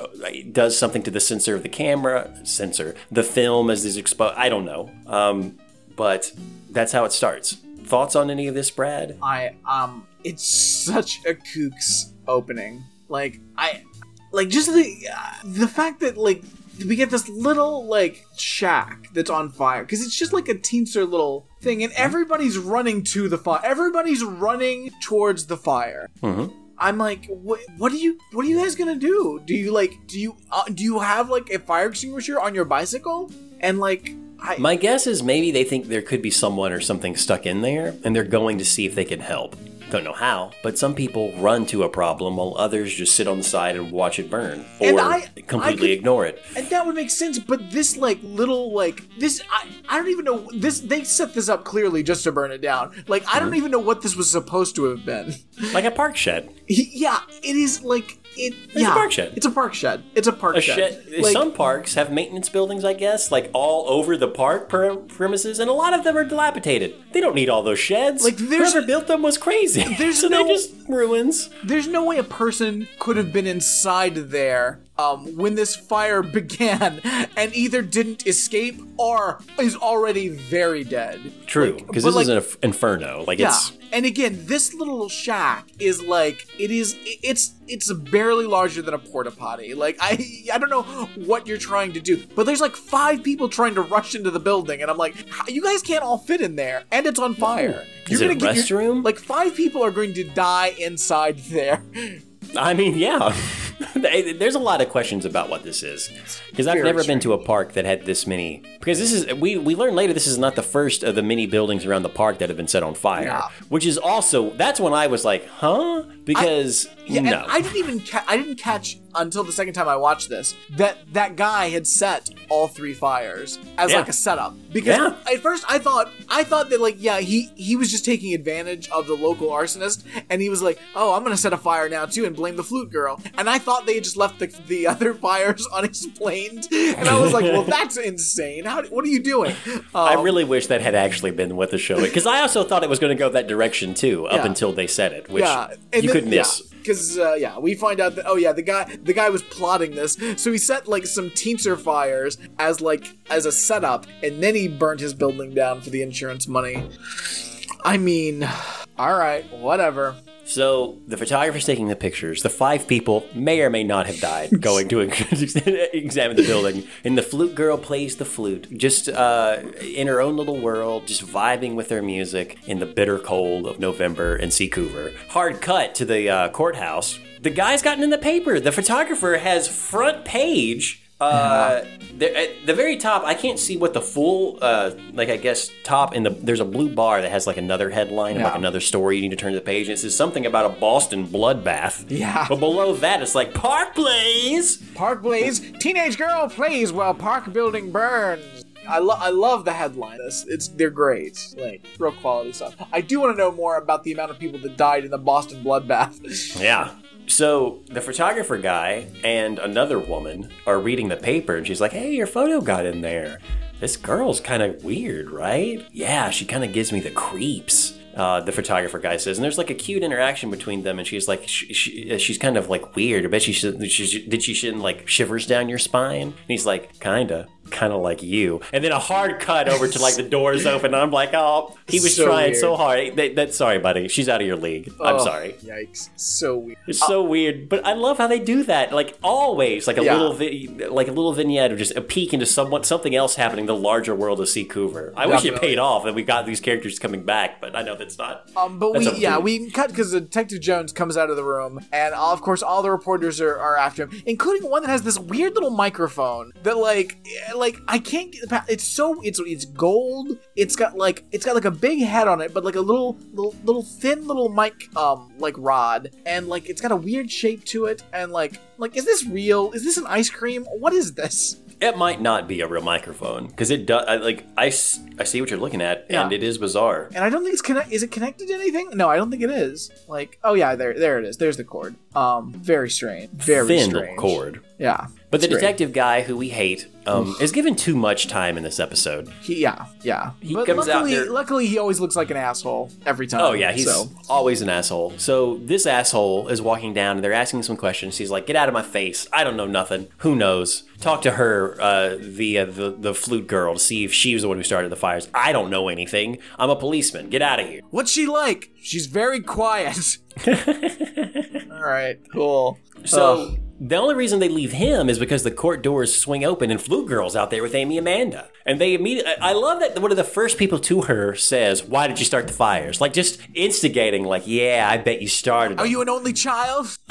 does something to the sensor of the camera, sensor, the film as is exposed. I don't know, um, but that's how it starts. Thoughts on any of this, Brad? I um it's such a kooks opening. Like I like just the uh, the fact that like we get this little like shack that's on fire because it's just like a teensy little thing and everybody's running to the fire. Everybody's running towards the fire. Mhm. I'm like, what? What are you? What are you guys gonna do? Do you like? Do you? Uh, do you have like a fire extinguisher on your bicycle? And like, I, My guess is maybe they think there could be someone or something stuck in there, and they're going to see if they can help. Don't know how, but some people run to a problem while others just sit on the side and watch it burn, or I- I completely could- ignore it. And that would make sense, but this like little like this I, I don't even know this they set this up clearly just to burn it down. Like I Mm-hmm. don't even know what this was supposed to have been. Like a park shed. yeah, it is like it a yeah, park shed. It's a park shed. It's a park A shed. shed. Like, some parks have maintenance buildings, I guess, like all over the park premises, and a lot of them are dilapidated. They don't need all those sheds. Like, whoever built them was crazy. There's so no- they're just ruins. there's no way a person could have been inside there um, when this fire began and either didn't escape or is already very dead. True, because but, this like, is an inferno. Like Yeah. it's And again, this little shack is like it is it's it's barely larger than a porta potty. Like I I don't know what you're trying to do, but there's like five people trying to rush into the building and I'm like, you guys can't all fit in there and it's on fire. you're Is it a your- restroom? Like five people are going to die inside there. I mean, yeah. There's a lot of questions about what this is because I've never been to a park that had this many. Because this is we we learned later this is not the first of the many buildings around the park that have been set on fire. Which is also that's when I was like, huh? Because Yeah, no, I didn't even ca- I didn't catch until the second time I watched this that that guy had set all three fires as Yeah. like a setup because Yeah. at first I thought I thought that like yeah he he was just taking advantage of the local arsonist and he was like oh I'm gonna set a fire now too and blame the flute girl and I thought they had just left the, the other fires unexplained and I was like well that's insane how what are you doing I Um, really wish that had actually been what the show because I also thought it was going to go that direction too up Yeah. until they said it, which yeah, and you then- could miss. Yeah, because uh, yeah, we find out that oh yeah, the guy the guy was plotting this, so he set like some teaser fires as like as a setup, and then he burnt his building down for the insurance money. I mean, all right, whatever. So the photographer's taking the pictures. The five people may or may not have died going to examine the building. And the flute girl plays the flute, just uh, in her own little world, just vibing with her music in the bitter cold of November in Seacouver. Hard cut to the uh, courthouse. The guy's gotten in the paper. The photographer has front page. Uh, the, at the very top, I can't see what the full, uh, like I guess top in the. There's a blue bar that has like another headline and like another story. You need to turn to the page, and it says something about a Boston bloodbath. Yeah. But below that, it's like Park Blaze. Park blaze, teenage girl plays while park building burns. I love I love the headline. It's, it's they're great, like real quality stuff. I do want to know more about the amount of people that died in the Boston bloodbath. Yeah. So the photographer guy and another woman are reading the paper, and she's like, "Hey, your photo got in there. This girl's kind of weird, right? Yeah, she kind of gives me the creeps." Uh, the photographer guy says, and there's like a cute interaction between them, and she's like, she, she, she's kind of like weird. I bet she she, did she shouldn't like shivers down your spine? And he's like, kinda. Kind of like you. And then a hard cut over to like the doors open. And I'm like, oh, he was So trying weird. so hard. That, that, sorry, buddy. She's out of your league. I'm Oh, sorry. Yikes. So weird. It's so weird, but I love how they do that. Like always, like a Yeah. little, vi- like a little vignette of just a peek into somewhat something else happening, in the larger world of Seacouver. I wish it Definitely. paid off and we got these characters coming back, but I know that's not. Um, but we, yeah, we cut because Detective Jones comes out of the room, and all, of course, all the reporters are, are after him, including one that has this weird little microphone that, like, like I can't get. the pa- It's so it's it's gold. It's got like it's got like a big head on it, but like a little little little thin little mic um like rod, and like it's got a weird shape to it, and like like is this real? Is this an ice cream? What is this? It might not be a real microphone because it does. I, like I, I see what you're looking at, and it is bizarre. And I don't think it's connect. Is it connected to anything? No, I don't think it is. Like, oh yeah, there, there it is. There's the cord. Um, very strange. Very Thin strange. cord. Yeah. But the It's detective guy who we hate um, is given too much time in this episode. He, yeah, yeah. He but comes out luckily, there- luckily, he always looks like an asshole every time. Oh yeah, he's so. always an asshole. So this asshole is walking down, and they're asking some questions. He's like, "Get out of my face! I don't know nothing. Who knows? Talk to her, uh, the, uh, the the flute girl, to see if she was the one who started the fires. I don't know anything. I'm a policeman. Get out of here." What's she like? She's very quiet. All right, cool. So Ugh. The only reason they leave him is because the court doors swing open and Flute Girl's out there with Amy Amanda. And they immediately, I I love that one of the first people to her says, Why did you start the fires? Like just instigating, like, Yeah, I bet you started. are you an only child?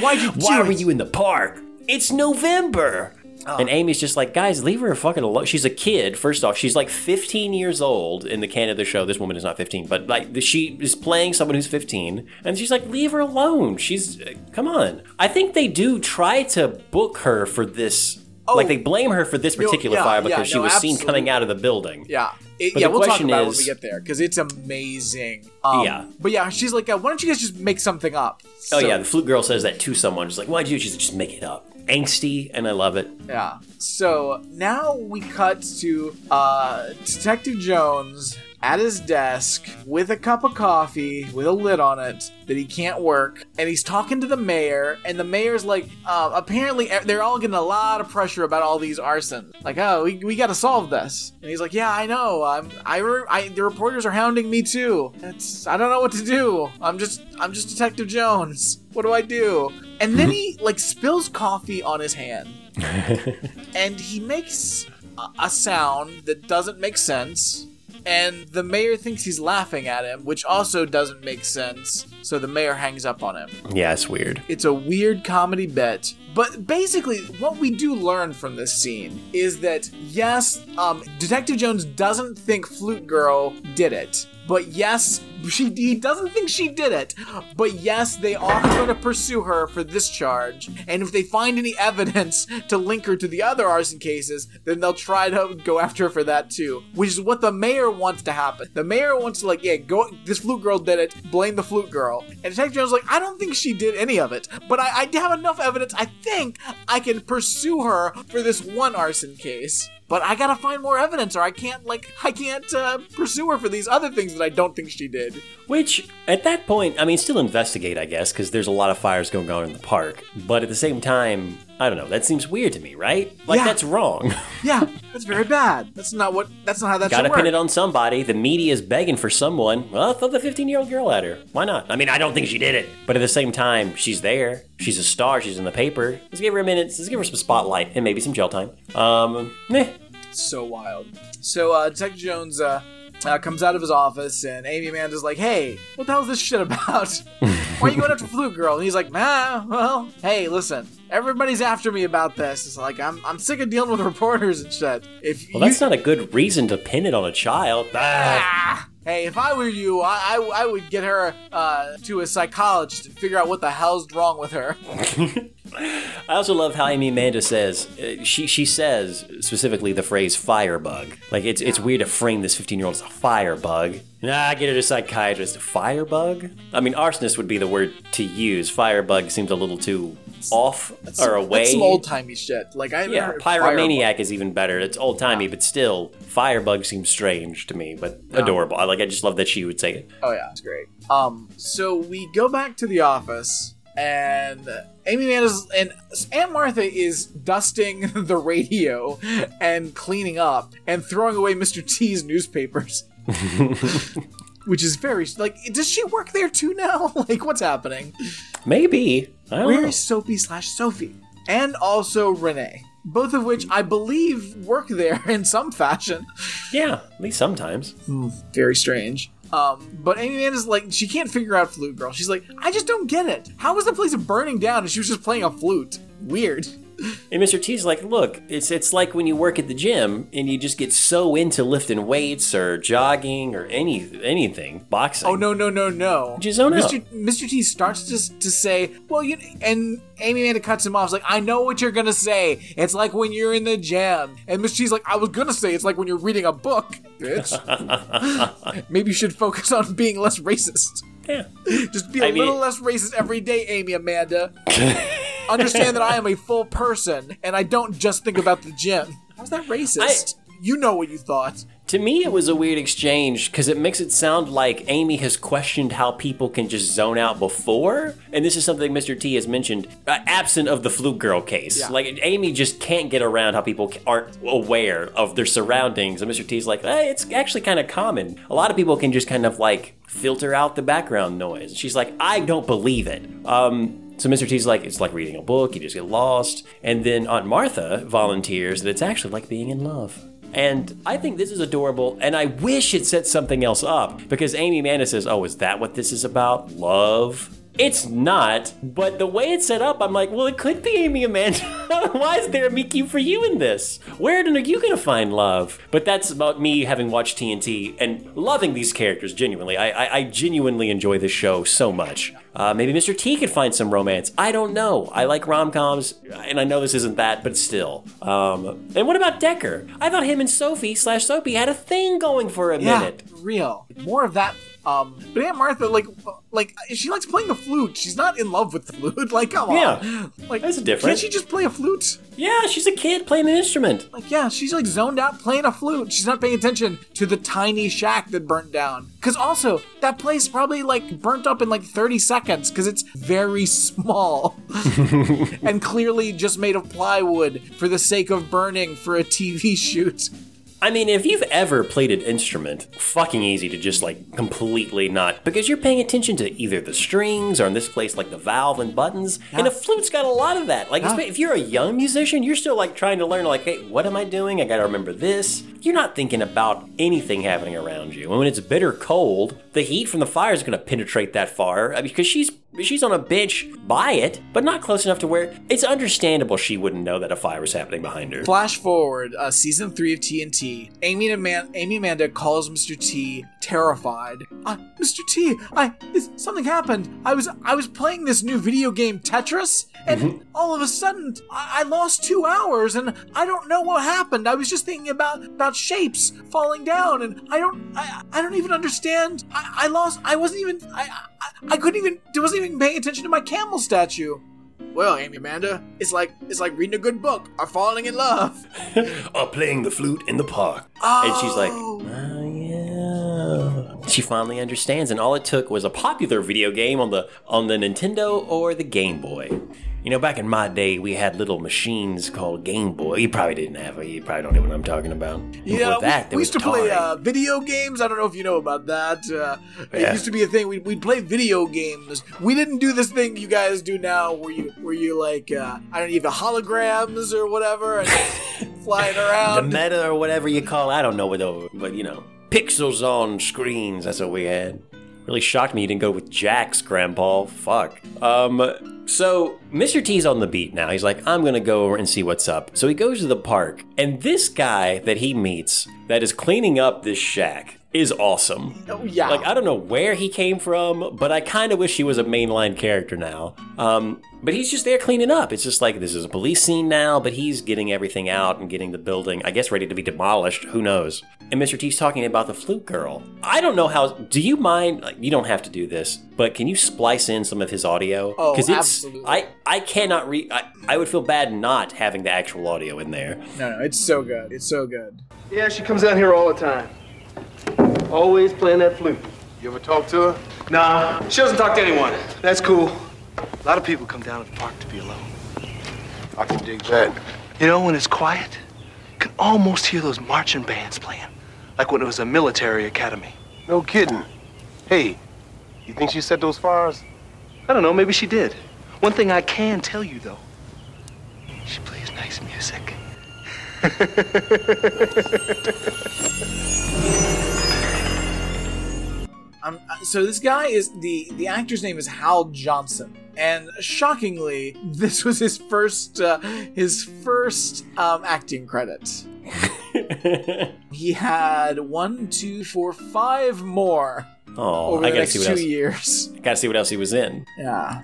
Why'd you Why were you in the park? It's November. And Amy's just like, guys, leave her fucking alone. She's a kid. First off, she's like 15 years old in the canon of the show. This woman is not 15, but like she is playing someone who's 15, and she's like, leave her alone. She's, uh, come on. I think they do try to book her for this. like they blame her for this particular Oh. yeah, fire yeah, because she no, was seen coming out of the building. Yeah. It- But yeah, the we'll talk question is, it when we get there because it's amazing. Um, Yeah. But yeah, she's like, why don't you guys just make something up? Oh yeah, the flute girl says that to someone. She's like, why'd you? She's like, just make it up. Angsty, and I love it. Yeah. So now we cut to uh, Detective Jones at his desk with a cup of coffee with a lid on it that he can't work, and he's talking to the mayor, and the mayor's like, uh, apparently they're all getting a lot of pressure about all these arson. Like, oh, we, we got to solve this, and he's like, yeah, I know. I'm, I, I, the reporters are hounding me too. It's, I don't know what to do. I'm just, I'm just Detective Jones. What do I do? And then he like spills coffee on his hand and he makes a, a sound that doesn't make sense. And the mayor thinks he's laughing at him, which also doesn't make sense. So the mayor hangs up on him. Yeah, it's weird. It's a weird comedy bit. But basically, what we do learn from this scene is that yes, um, Detective Jones doesn't think Flute Girl did it. But yes, she he doesn't think she did it. But yes, they are going to pursue her for this charge. And if they find any evidence to link her to the other arson cases, then they'll try to go after her for that too. Which is what the mayor wants to happen. The mayor wants to like, yeah, go. This flute girl did it. Blame the flute girl. And Detective Jones like, I don't think she did any of it. But I, I have enough evidence. I think I can pursue her for this one arson case. But I gotta find more evidence, or I can't like I can't uh, pursue her for these other things that I don't think she did. Which, at that point, I mean, still investigate, I guess, because there's a lot of fires going on in the park. But at the same time, I don't know. That seems weird to me, right? Like Yeah. that's wrong. Yeah, that's very bad. That's not what. That's not how that Got to should work. pin it on somebody. The media is begging for someone. Well, throw the 15 year old girl at her. Why not? I mean, I don't think she did it. But at the same time, she's there. She's a star. She's in the paper. Let's give her a minute. Let's give her some spotlight and maybe some jail time. Um, eh. so wild. So uh, Detective Jones uh, uh, comes out of his office, and Amy Amanda's like, "Hey, what the hell is this shit about? Why are you going after Flute Girl?" And he's like, "Ah, well, hey, listen, everybody's after me about this. It's like I'm I'm sick of dealing with reporters and shit. If Well, you, that's not a good reason to pin it on a child. Ah. Hey, if I were you, I, I, I would get her uh, to a psychologist and figure out what the hell's wrong with her. I also love how Amy Amanda says uh, she she says specifically the phrase firebug. Like it's it's weird to frame this 15 year old as a firebug. Nah, get her to psychiatrist. Firebug? I mean, arsonist would be the word to use. Firebug seems a little too off or away. That's some old timey shit. Like I yeah, pyromaniac is even better. It's old timey, but still, firebug seems strange to me, but adorable. I like. I just love that she would say it. Oh yeah, it's great. Um, so we go back to the office, and Amy Amanda's and Aunt Martha is dusting the radio and cleaning up and throwing away Mr. T's newspapers. Which is very like, does she work there too now? Like, what's happening? Maybe. I don't Where know. is Sophie slash Sophie? And also Renee. Both of which I believe work there in some fashion. Yeah, at least sometimes. Very strange. Um, but Amy Man is like, she can't figure out Flute Girl. She's like, I just don't get it. How was the place burning down and she was just playing a flute? Weird. And Mr. T's like, look, it's it's like when you work at the gym and you just get so into lifting weights or jogging or any anything, boxing. Oh no no no no! Just zone Mr. out. Mr. T starts to to say, well, you and Amy Amanda cuts him off. She's like, I know what you're gonna say. It's like when you're in the gym. And Mr. T's like, I was gonna say it's like when you're reading a book, bitch. Maybe you should focus on being less racist. Yeah. Just be a I mean- little less racist every day, Amy Amanda. Understand that I am a full person and I don't just think about the gym. How's that racist? you know what you thought. To me, it was a weird exchange because it makes it sound like Amy has questioned how people can just zone out before. And this is something Mr. T has mentioned, uh, absent of the Flute Girl case. Yeah. Like, Amy just can't get around how people aren't aware of their surroundings. And Mr. T's like, hey, it's actually kind of common. A lot of people can just kind of like filter out the background noise. She's like, I don't believe it. Um, so Mr. T's like, it's like reading a book, you just get lost. And then Aunt Martha volunteers that it's actually like being in love. And I think this is adorable, and I wish it set something else up because Amy Amanda says, Oh, is that what this is about? Love? It's not, but the way it's set up, I'm like, well, it could be Amy Amanda. Why is there a meet for you in this? Where are you gonna find love? But that's about me having watched TNT and loving these characters genuinely. I, I, I genuinely enjoy this show so much. Uh, maybe Mr. T could find some romance. I don't know. I like rom coms, and I know this isn't that, but still. Um, and what about Decker? I thought him and Sophie slash Soapy had a thing going for a Yeah, minute. real. More of that. Um, but Aunt Martha, like, like she likes playing the flute. She's not in love with the flute. Like, come Yeah, on. Like, that's different. Can't she just play a flute? Yeah, she's a kid playing an instrument. Like, yeah, she's like zoned out playing a flute. She's not paying attention to the tiny shack that burnt down. Cause also that place probably like burnt up in like 30 seconds because it's very small and clearly just made of plywood for the sake of burning for a TV shoot. I mean, if you've ever played an instrument, fucking easy to just like completely not because you're paying attention to either the strings or in this place like the valve and buttons. And a ah. flute's got a lot of that. Like Yeah. if you're a young musician, you're still like trying to learn like, hey, what am I doing? I got to remember this. You're not thinking about anything happening around you. And when it's bitter cold, the heat from the fire is going to penetrate that far I mean, because she's she's on a bench by it, but not close enough to where it's understandable she wouldn't know that a fire was happening behind her. Flash forward, uh, season three of TNT. Amy and Aman- Amy Amanda calls Mr. T terrified. Uh, Mr. T, I this, something happened. I was I was playing this new video game Tetris, and all of a sudden I, I lost two hours, and I don't know what happened. I was just thinking about about shapes falling down, and I don't I, I don't even understand. I, I lost. I wasn't even I, I I couldn't even It wasn't even paying attention to my camel statue. Well, Amy Amanda, it's like it's like reading a good book or falling in love. or playing the flute in the park. And she's like, oh. oh yeah. She finally understands, and all it took was a popular video game on the on the Nintendo or the Game Boy. You know, back in my day, we had little machines called Game Boy. You probably didn't have it. You probably don't know what I'm talking about. Yeah, that, we, we used to play uh, video games. I don't know if you know about that. Uh, It used to be a thing. We'd, we'd play video games. We didn't do this thing you guys do now, where you where you like uh, I don't even holograms or whatever and flying around, the meta or whatever you call it. I don't know what, the- but you know, pixels on screens. That's what we had. Really shocked me you didn't go with Jack's grandpa. Fuck. Um. So Mr. T's on the beat now. He's like, I'm gonna go over and see what's up. So he goes to the park, and this guy that he meets that is cleaning up this shack is awesome. Oh, yeah. Like I don't know where he came from, but I kind of wish he was a mainline character now. Um, but he's just there cleaning up. It's just like this is a police scene now, but he's getting everything out and getting the building, I guess, ready to be demolished. Who knows? And Mr. T's talking about the flute girl. I don't know how. Do you mind? Like, you don't have to do this, but can you splice in some of his audio? Oh, it's absolutely. I I cannot read. I, I would feel bad not having the actual audio in there. no, no, it's so good. It's so good. Yeah, she comes down here all the time. Always playing that flute. You ever talk to her? Nah, she doesn't talk to anyone. That's cool. A lot of people come down to the park to be alone. I can dig that. You know, when it's quiet, you can almost hear those marching bands playing, like when it was a military academy. No kidding. Hey, you think she set those fires? I don't know, maybe she did. One thing I can tell you, though, she plays nice music. Um, uh, so this guy is the the actor's name is Hal Johnson, and shockingly, this was his first uh, his first um, acting credit. he had one, two, four, five more Oh, over I the gotta next see two else. years. Gotta see what else he was in. Yeah.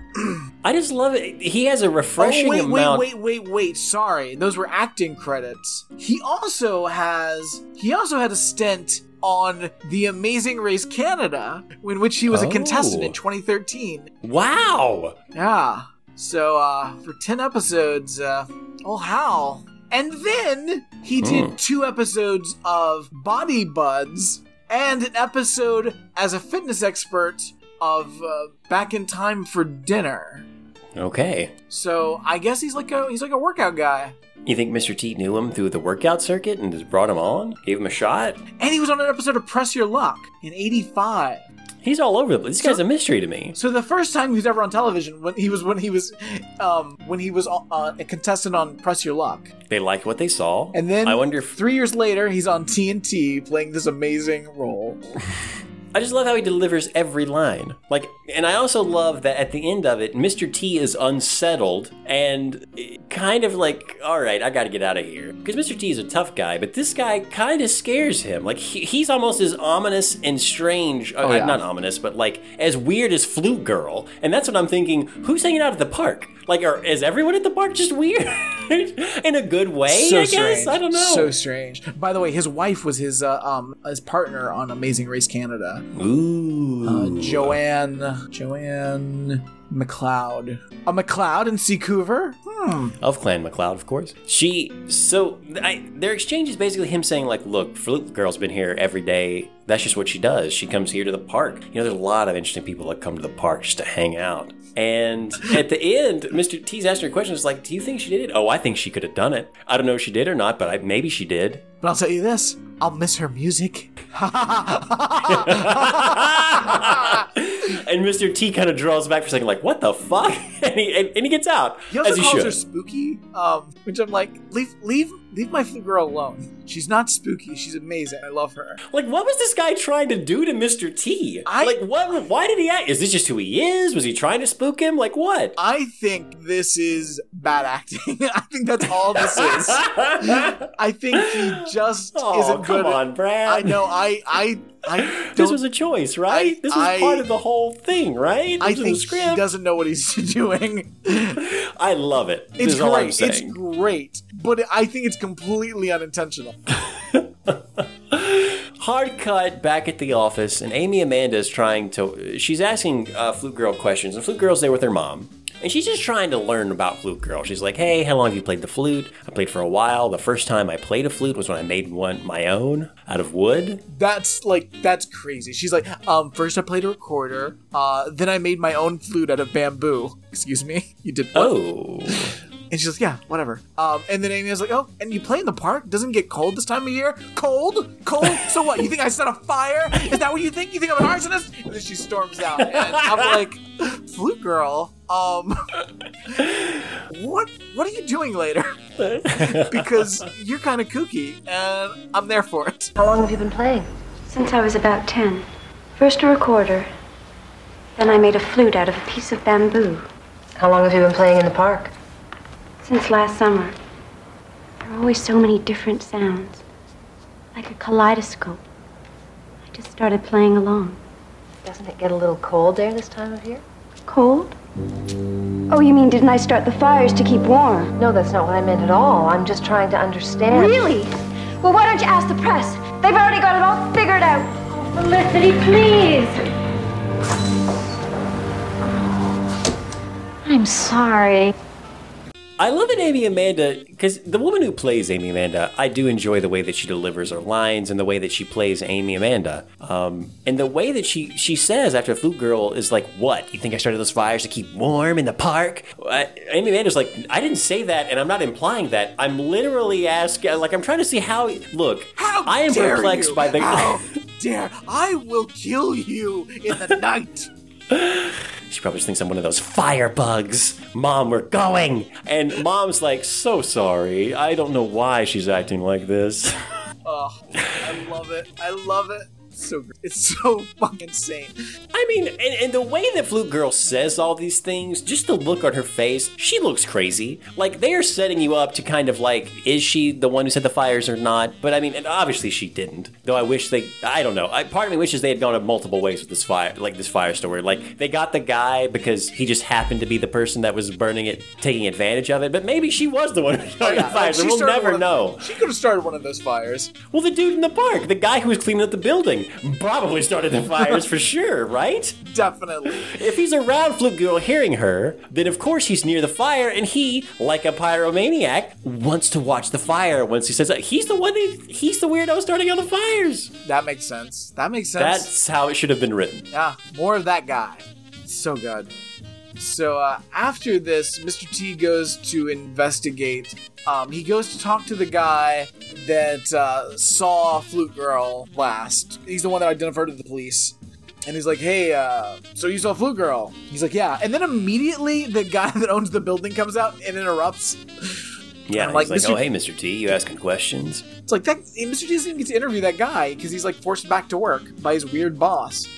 I just love it. He has a refreshing oh wait, amount. wait, wait, wait, wait. Sorry, those were acting credits. He also has he also had a stint on The Amazing Race Canada, in which he was a contestant Oh. in 2013. Wow. Yeah. So uh for 10 episodes, uh oh Hal. And then he did Hmm. two episodes of Body Buds and an episode as a fitness expert of uh, Back in Time for Dinner. Okay. So I guess he's like a he's like a workout guy. You think Mr. T knew him through the workout circuit and just brought him on? Gave him a shot? And he was on an episode of Press Your Luck in 85. He's all over the place. This guy's a mystery to me. So the first time he was ever on television when he was when he was um when he was uh, a contestant on Press Your Luck. They liked what they saw. And then I wonder if 3 years later he's on TNT playing this amazing role. I just love how he delivers every line. Like, and I also love that at the end of it, Mr. T is unsettled and kind of like, all right, I got to get out of here. Because Mr. T is a tough guy, but this guy kind of scares him. Like, he, he's almost as ominous and strange. uh, yeah. Not ominous, but like as weird as Flute Girl. And that's what I'm thinking. Who's hanging out at the park? Like, are, is everyone at the park just weird? In a good way, so I guess? strange. I don't know. So strange. By the way, his wife was his uh, um his partner on Amazing Race Canada. Ooh. Uh, Joanne Joanne McLeod. A McLeod in Seacouver? Hmm. of Clan McLeod, of course. She so I, their exchange is basically him saying like, "Look, Flute Girl's been here every day. That's just what she does. She comes here to the park. You know, there's a lot of interesting people that come to the park just to hang out." And at the end, Mr. T's asking her questions like, "Do you think she did it?" Oh, I think she could have done it. I don't know if she did or not, but I, maybe she did. But I'll tell you this, I'll miss her music. And Mr. T kind of draws back for a second, like, "What the fuck?" And he and, and he gets out He also as he calls should. her spooky, um, which I'm like, leave, leave, leave my girl alone. She's not spooky. She's amazing. I love her. Like, what was this guy trying to do to Mr. T? I- like, what? Why did he act? Is this just who he is? Was he trying to spook him? Like, what? I think this is bad acting. I think that's all this is. I think he just Oh, isn't come good. on, Brad. I know. I, I, I. This was a choice, right? I- this was I- part of the whole thing, right? I This a think he script. doesn't know what he's doing. I love it. It's is all I'm great. It's great, but I think it's completely unintentional. Hard cut back at the office, and Amy Amanda is trying to. She's asking uh, Flute Girl questions, and Flute Girl's there with her mom. And she's just trying to learn about Flute Girl. She's like, hey, how long have you played the flute? I played for a while. The first time I played a flute was when I made one my own out of wood. That's like that's crazy. She's like, um, first I played a recorder, uh, then I made my own flute out of bamboo. Excuse me, you did what? Oh. And she's like, yeah, whatever. Um, and then Amy was like, oh, and you play in the park? Doesn't it get cold this time of year? Cold? Cold? So what? You think I set a fire? Is that what you think? You think I'm an arsonist? And then she storms out, and I'm like, flute girl, um, what? What are you doing later? because you're kind of kooky, and I'm there for it. How long have you been playing? Since I was about 10. First a recorder, then I made a flute out of a piece of bamboo. How long have you been playing in the park? Since last summer. There are always so many different sounds, like a kaleidoscope. I just started playing along. Doesn't it get a little cold there this time of year? Cold? Oh, you mean didn't I start the fires to keep warm? No, that's not what I meant at all. I'm just trying to understand. Really? Well, why don't you ask the press? They've already got it all figured out. Oh, Felicity, please. I'm sorry. I love that Amy Amanda, because the woman who plays Amy Amanda, I do enjoy the way that she delivers her lines and the way that she plays Amy Amanda. Um, and the way that she she says after Flute Girl is like, "What? You think I started those fires to keep warm in the park?" I, Amy Amanda's like, "I didn't say that, and I'm not implying that. I'm literally asking, like, I'm trying to see how. Look, How I am perplexed you? by the." How dare I will kill you in the night. She probably just thinks I'm one of those firebugs. Mom, we're going. And mom's like, so sorry. I don't know why she's acting like this. Oh, I love it. I love it. It's so. It's so fucking insane. I mean, and, and the way that Flute Girl says all these things, just the look on her face, she looks crazy. Like, they are setting you up to kind of like, is she the one who set the fires or not? But I mean, and obviously she didn't. Though I wish they, I don't know. I, part of me wishes they had gone multiple ways with this fire, like this fire story. Like, they got the guy because he just happened to be the person that was burning it, taking advantage of it. But maybe she was the one who started oh, the fires, Like, we'll never of- know. She could have started one of those fires. Well, the dude in the park, the guy who was cleaning up the building, probably started the fires for sure, right? Definitely. If he's around Flute Girl hearing her, then of course he's near the fire, and he, like a pyromaniac, wants to watch the fire. Once he says that, he's the one, that, he's the weirdo starting all the fires. That makes sense. That makes sense. That's how it should have been written. Yeah, more of that guy. So good. So uh, after this, Mr. T goes to investigate. Um, he goes to talk to the guy that uh, saw Flute Girl last. He's the one that identified to the police. And he's like, hey, uh, so you saw Flute Girl? He's like, yeah. And then immediately the guy that owns the building comes out and interrupts. Yeah, he's like, like, Mr. oh, hey, Mr. T, you asking questions? It's like that. Mr. T doesn't even get to interview that guy because he's like forced back to work by his weird boss.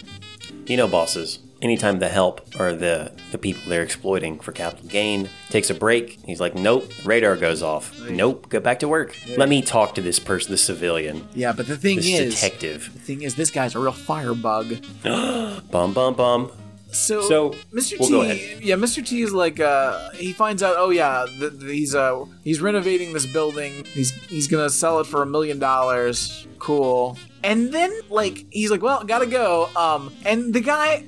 You know, bosses, anytime the help or the, the people they're exploiting for capital gain takes a break, he's like, nope, radar goes off. Nope, go back to work. Let me talk to this person, this civilian, Yeah, but the thing this is, detective. the thing is, this guy's a real firebug. Bum, bum, bum. So, So, Mr. well, T, yeah, Mr. T is like, uh, he finds out, oh yeah, th- th- he's uh, he's renovating this building. He's he's gonna sell it for a million dollars. Cool. And then like he's like, well, gotta go. Um, and the guy,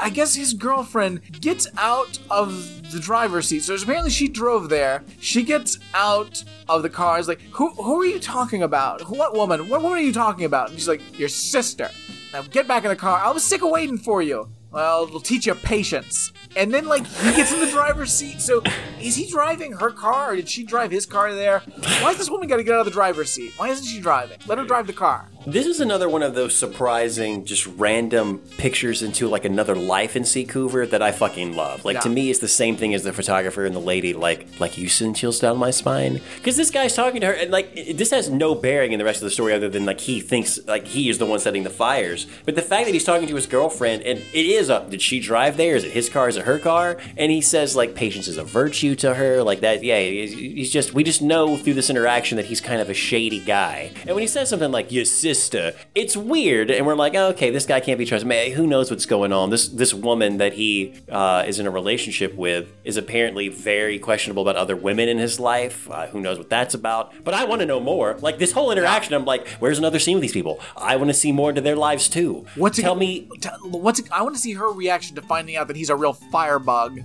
I guess his girlfriend gets out of the driver's seat. So apparently she drove there. She gets out of the car. Is like, who who are you talking about? What woman? What woman are you talking about? And she's like, your sister. Now get back in the car. I was sick of waiting for you. Well, it'll teach you patience. And then, like, he gets in the driver's seat. So, is he driving her car, or did she drive his car there? Why has this woman got to get out of the driver's seat? Why isn't she driving? Let her drive the car. This is another one of those surprising, just random pictures into like another life in Seacouver that I fucking love. Like to me, it's the same thing as the photographer and the lady. Like, like you send chills down my spine because this guy's talking to her, and like this has no bearing in the rest of the story other than like he thinks like he is the one setting the fires. But the fact that he's talking to his girlfriend, and it is a did she drive there? Is it his car? Is it her car? And he says like patience is a virtue to her. Like that, yeah. He's, just we just know through this interaction that he's kind of a shady guy. And when he says something like your sister, it's weird, and we're like, oh, okay, this guy can't be trusted. Man, who knows what's going on? This this woman that he uh, is in a relationship with is apparently very questionable about other women in his life. Uh, who knows what that's about? But I want to know more. Like this whole interaction, I'm like, where's another scene with these people? I want to see more into their lives too. What's it, Tell me t- What's it, I want to see her reaction to finding out that he's a real firebug.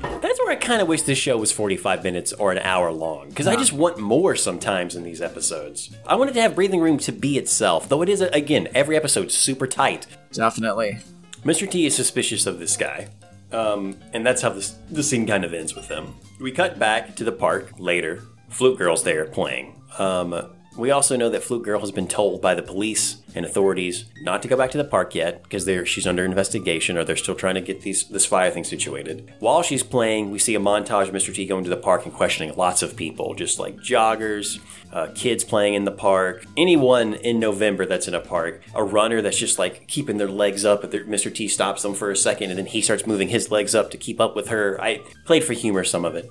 That's where I kind of wish this show was 45 minutes or an hour long, because I just want more sometimes in these episodes. I wanted to have breathing room to be itself, though it is, again, every episode's super tight. Definitely. Mr. T is suspicious of this guy, um, and that's how this, the scene kind of ends with them. We cut back to the park later. Flute Girl's there playing. Um, we also know that Flute Girl has been told by the police and authorities not to go back to the park yet because she's under investigation or they're still trying to get these this fire thing situated. While she's playing, we see a montage of Mr. T going to the park and questioning lots of people, just like joggers, uh, kids playing in the park, anyone in November that's in a park, a runner that's just like keeping their legs up, but Mr. T stops them for a second and then he starts moving his legs up to keep up with her. I played for humor some of it.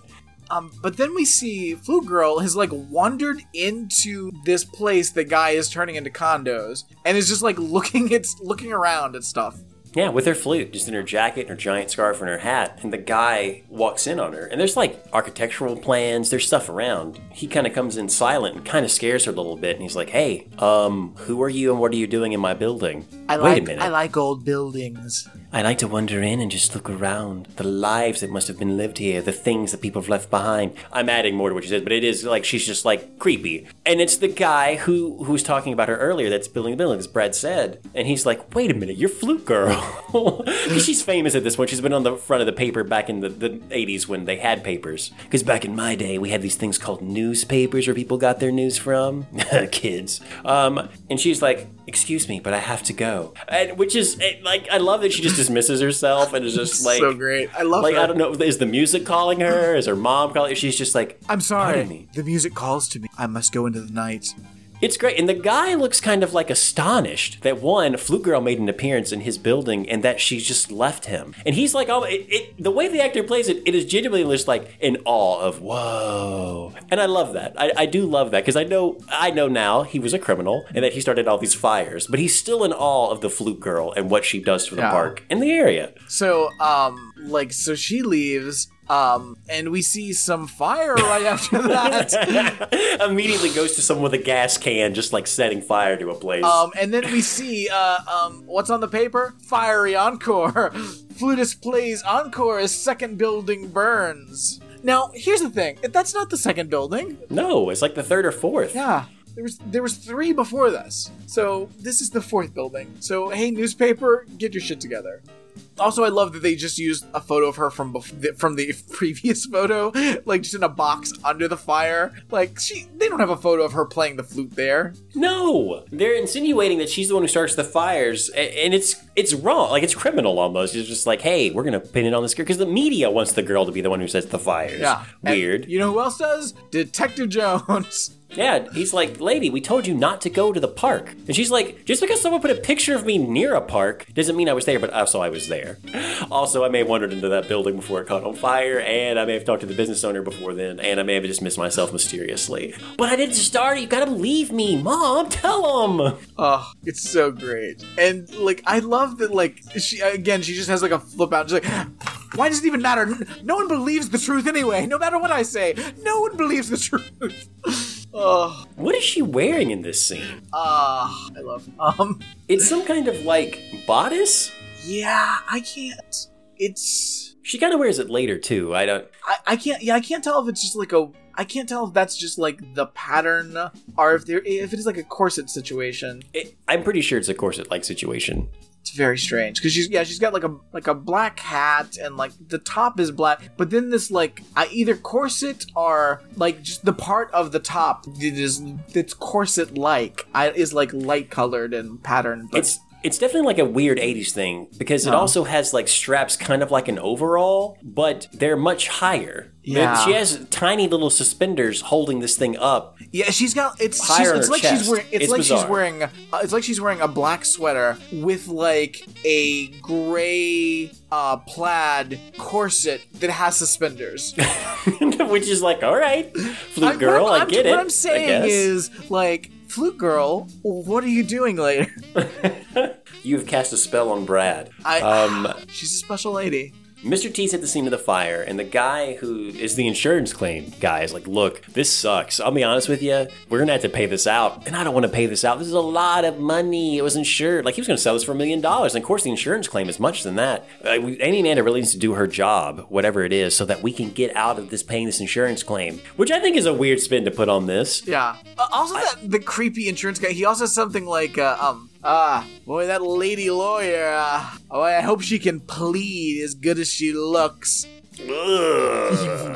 Um, but then we see Flute Girl has like wandered into this place the guy is turning into condos and is just like looking at looking around at stuff. Yeah, with her flute, just in her jacket and her giant scarf and her hat. And the guy walks in on her. And there's like architectural plans, there's stuff around. He kind of comes in silent and kind of scares her a little bit. And he's like, hey, um, who are you and what are you doing in my building? I Wait like a minute. I like old buildings. I like to wander in and just look around. The lives that must have been lived here, the things that people have left behind. I'm adding more to what she says, but it is like she's just like creepy. And it's the guy who who was talking about her earlier that's building the building, as Brad said. And he's like, wait a minute, you're Flute Girl. 'Cause she's famous at this point. She's been on the front of the paper back in the, the 80s when they had papers. Because back in my day, we had these things called newspapers where people got their news from. Kids. Um, and she's like, excuse me, but I have to go. And which is eh, like, I love that she just dismisses herself and is just like, so great. I love like her. I don't know, is the music calling her? Is her mom calling? She's just like, I'm sorry. Me. The music calls to me. I must go into the night. It's great. And the guy looks kind of like astonished that one, Flute Girl made an appearance in his building and that she just left him. And he's like, oh, it, it, the way the actor plays it, it is genuinely just like in awe of, whoa. And I love that. I, I do love that because I know, I know now he was a criminal and that he started all these fires, but he's still in awe of the Flute Girl and what she does for the Yeah. park and the area. So, um, like, so she leaves, um, and we see some fire right after that. Immediately goes to someone with a gas can, just like setting fire to a place. Um, and then we see, uh, um, what's on the paper? Fiery encore. Flutist plays encore as second building burns. Now, here's the thing. That's not the second building. no, it's like the third or fourth. Yeah. There was there was three before this. So this is the fourth building. So hey newspaper, get your shit together. Also, I love that they just used a photo of her from bef- from the previous photo, like just in a box under the fire. Like she, they don't have a photo of her playing the flute there. No, they're insinuating that she's the one who starts the fires, and it's it's wrong. Like it's criminal almost. It's just like, hey, we're gonna pin it on this girl because the media wants the girl to be the one who sets the fires. Yeah, And weird. you know who else does? Detective Jones. Yeah, he's like, lady, we told you not to go to the park, and she's like, just because someone put a picture of me near a park doesn't mean I was there, but also I was there. Also, I may have wandered into that building before it caught on fire, and I may have talked to the business owner before then, and I may have dismissed myself mysteriously. But I didn't start. You gotta believe me, mom. Tell him. Oh, it's so great. And like I love that like she again she just has like a flip out. She's like why does it even matter? No one believes the truth anyway. No matter what I say, no one believes the truth. Oh, What is she wearing in this scene? ah, I love. Um, It's some kind of like bodice. yeah, I can't. It's She kind of wears it later too. I don't. I, I can't. Yeah, I can't tell if it's just like a. I can't tell if that's just like the pattern, or if there if it is like a corset situation. It, I'm pretty sure it's a corset-like situation. It's very strange because she's yeah she's got like a like a black hat and like the top is black, but then this like either corset or like just the part of the top that is that's corset like is like light colored and patterned. But It's it's definitely like a weird 80s thing because it also has like straps kind of like an overall, but they're much higher. Yeah. She has tiny little suspenders holding this thing up. yeah, she's got it's Higher on it's her like she's wearing it's, It's like she's wearing uh, it's like she's wearing a black sweater with like a gray uh plaid corset that has suspenders. which is like, all right, flute I'm- girl, what I'm, I get it. What I'm I saying guess. is, like, flute girl, what are you doing later? You've cast a spell on Brad. I, um, she's a special lady. Mr. T's at the scene of the fire, and the guy who is the insurance claim guy is like, Look, this sucks. I'll be honest with you. We're going to have to pay this out. And I don't want to pay this out. This is a lot of money. It was insured. Like, he was going to sell this for a million dollars. And of course, the insurance claim is much than that. Uh, we, Amy Amanda really needs to do her job, whatever it is, so that we can get out of this paying this insurance claim, which I think is a weird spin to put on this. Yeah. Uh, also, that the creepy insurance guy. He also has something like, uh, um, ah, boy, that lady lawyer. Uh, oh, I hope she can plead as good as she looks.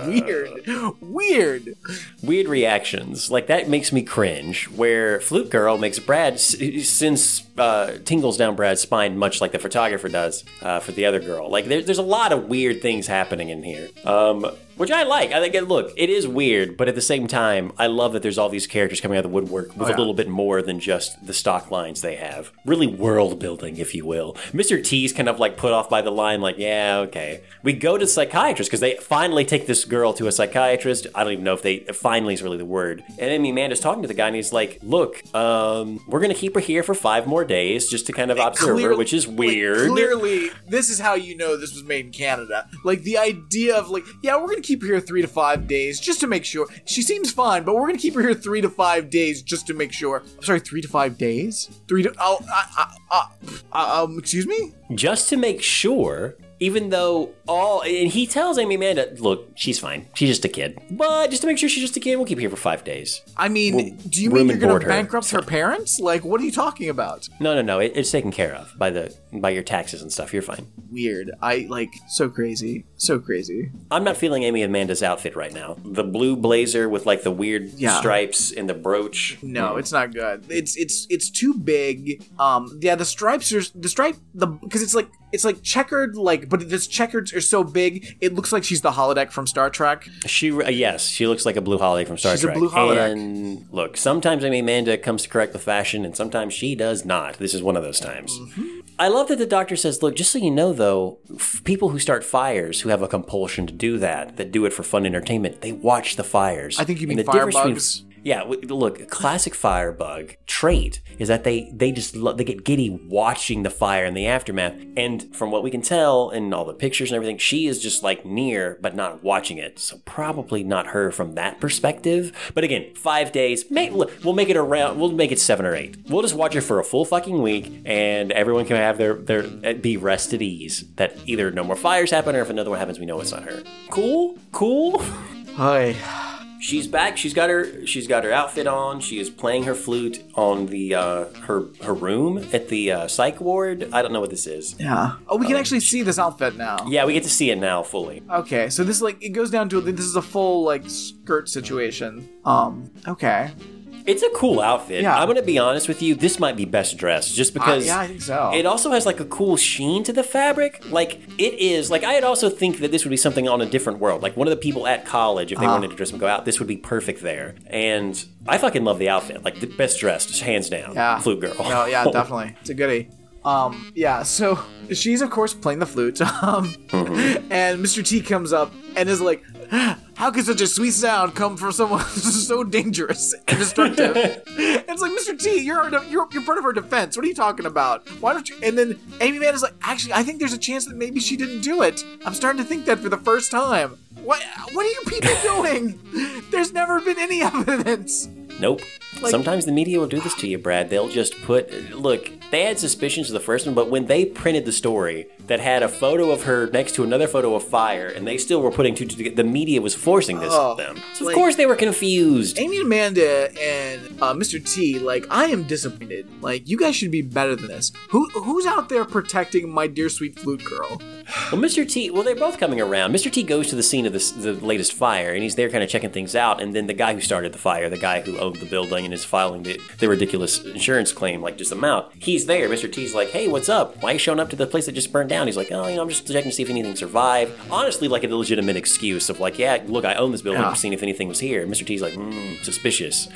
Weird, weird. weird reactions. Like that makes me cringe. Where Flute Girl makes Brad s- sends uh, tingles down Brad's spine, much like the photographer does uh, for the other girl. Like there, there's a lot of weird things happening in here, um, which I like. I think it, look, it is weird, but at the same time, I love that there's all these characters coming out of the woodwork with Oh, yeah. a little bit more than just the stock lines they have. Really world building, if you will. Mr. T's kind of like put off by the line, like, yeah, okay. We go to psychiatrist because they finally take this girl to a psychiatrist. I don't even know if they finally is really the word. And Amy Amanda's talking to the guy, and he's like, "Look, um, we're gonna keep her here for five more more days just to kind of observe her, which is like, weird. clearly, this is how you know this was made in Canada. Like the idea of like, yeah, we're gonna keep her here three to five days just to make sure. She seems fine, but we're gonna keep her here three to five days just to make sure. I'm sorry, three to five days? Three to oh, uh, uh, uh, um, excuse me? just to make sure, even though all and he tells Amy Amanda, look, she's fine. She's just a kid. But just to make sure she's just a kid, we'll keep her here for five days. I mean, We'll do you mean you're gonna board her. bankrupt her parents? Like, what are you talking about? No, no, no. It, it's taken care of by the by your taxes and stuff. You're fine. Weird. I like so crazy, so crazy. I'm not feeling Amy Amanda's outfit right now. The blue blazer with like the weird Yeah. stripes and the brooch. No, it's not good. It's it's it's too big. Um, yeah, the stripes are the stripe the because it's like it's like checkered like, but this checkers are so big it looks like she's the holodeck from Star Trek. She uh, yes, she looks like a blue holodeck from Star She's a Trek. blue holodeck. And look, sometimes Amy Amanda comes to correct the fashion, and sometimes she does not. This is one of those times. Mm-hmm. I love that the doctor says, "Look, just so you know, though, f- people who start fires, who have a compulsion to do that, that do it for fun entertainment, they watch the fires." I think you mean the difference between- firebugs. Yeah, look, classic firebug trait is that they they just lo- they get giddy watching the fire and the aftermath. And from what we can tell and all the pictures and everything, she is just like near but not watching it. So probably not her from that perspective. But again, five days. May, look, we'll make it around. We'll make it seven or eight. We'll just watch it for a full fucking week, and everyone can have their their uh, be rest at ease. That either no more fires happen, or if another one happens, we know it's not her. Cool, cool. Hi. She's back. She's got her. She's got her outfit on. She is playing her flute on the uh, her her room at the uh, psych ward. I don't know what this is. Yeah. Oh, we can actually see this outfit now. Yeah, we get to see it now fully. Okay, so this like it goes down to this is a full like skirt situation. Um. Okay. It's a cool outfit. Yeah. I'm gonna be honest with you. This might be best dressed, just because. yeah, I think so. It also has like a cool sheen to the fabric. Like it is. Like I'd also think that this would be something on a different world. Like one of the people at college, if they Uh-huh. wanted to dress and go out, this would be perfect there. And I fucking love the outfit. Like the best dressed, just hands down. Yeah. Flute girl. No, yeah, definitely. It's a goodie. Um, yeah, so she's of course playing the flute. Um, Mm-hmm. and Mr. T comes up and is like, "How could such a sweet sound come from someone so dangerous and destructive?" it's like, "Mr. T, you're, our you're you're part of our defense. What are you talking about? Why don't you?" And then Amy Man is like, "Actually, I think there's a chance that maybe she didn't do it. I'm starting to think that for the first time. What what are you people doing? There's never been any evidence." Nope. Like- Sometimes the media will do this to you, Brad. They'll just put look. They had suspicions of the first one, but when they printed the story that had a photo of her next to another photo of fire, and they still were putting two together, the media was forcing this Oh, on them. So like- of course they were confused. Amy and Amanda and uh, Mr. T, like, I am disappointed. Like, you guys should be better than this. Who who's out there protecting my dear sweet flute girl? Well, Mr. T, well, they're both coming around. Mr. T goes to the scene of this, the latest fire, and he's there kind of checking things out. And then the guy who started the fire, the guy who owned the building and is filing the, the ridiculous insurance claim, like just the amount, he's there. Mr. T's like, hey, what's up? Why are you showing up to the place that just burned down? He's like, oh, you know, I'm just checking to see if anything survived. Honestly, like a legitimate excuse of like, yeah, look, I own this building, Yeah. I'm seeing if anything was here. Mr. T's like, hmm, suspicious.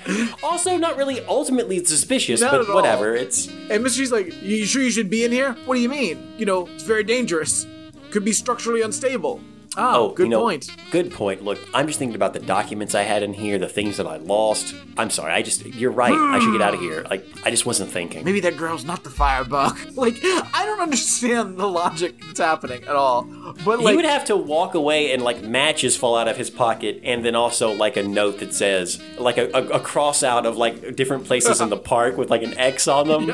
also, not really ultimately suspicious, Not but at all. whatever. It's And Mr. T's like, you sure you should be in here? What do you mean? You know, it's very dangerous. Could be structurally unstable. Oh, good you know, point. Good point. Look, I'm just thinking about the documents I had in here, the things that I lost. I'm sorry. I just, you're right. I should get out of here. Like, I just wasn't thinking. Maybe that girl's not the firebug. Like, I don't understand the logic that's happening at all. But like, he would have to walk away and like matches fall out of his pocket, and then also like a note that says like a, a, a cross out of like different places in the park with like an X on them.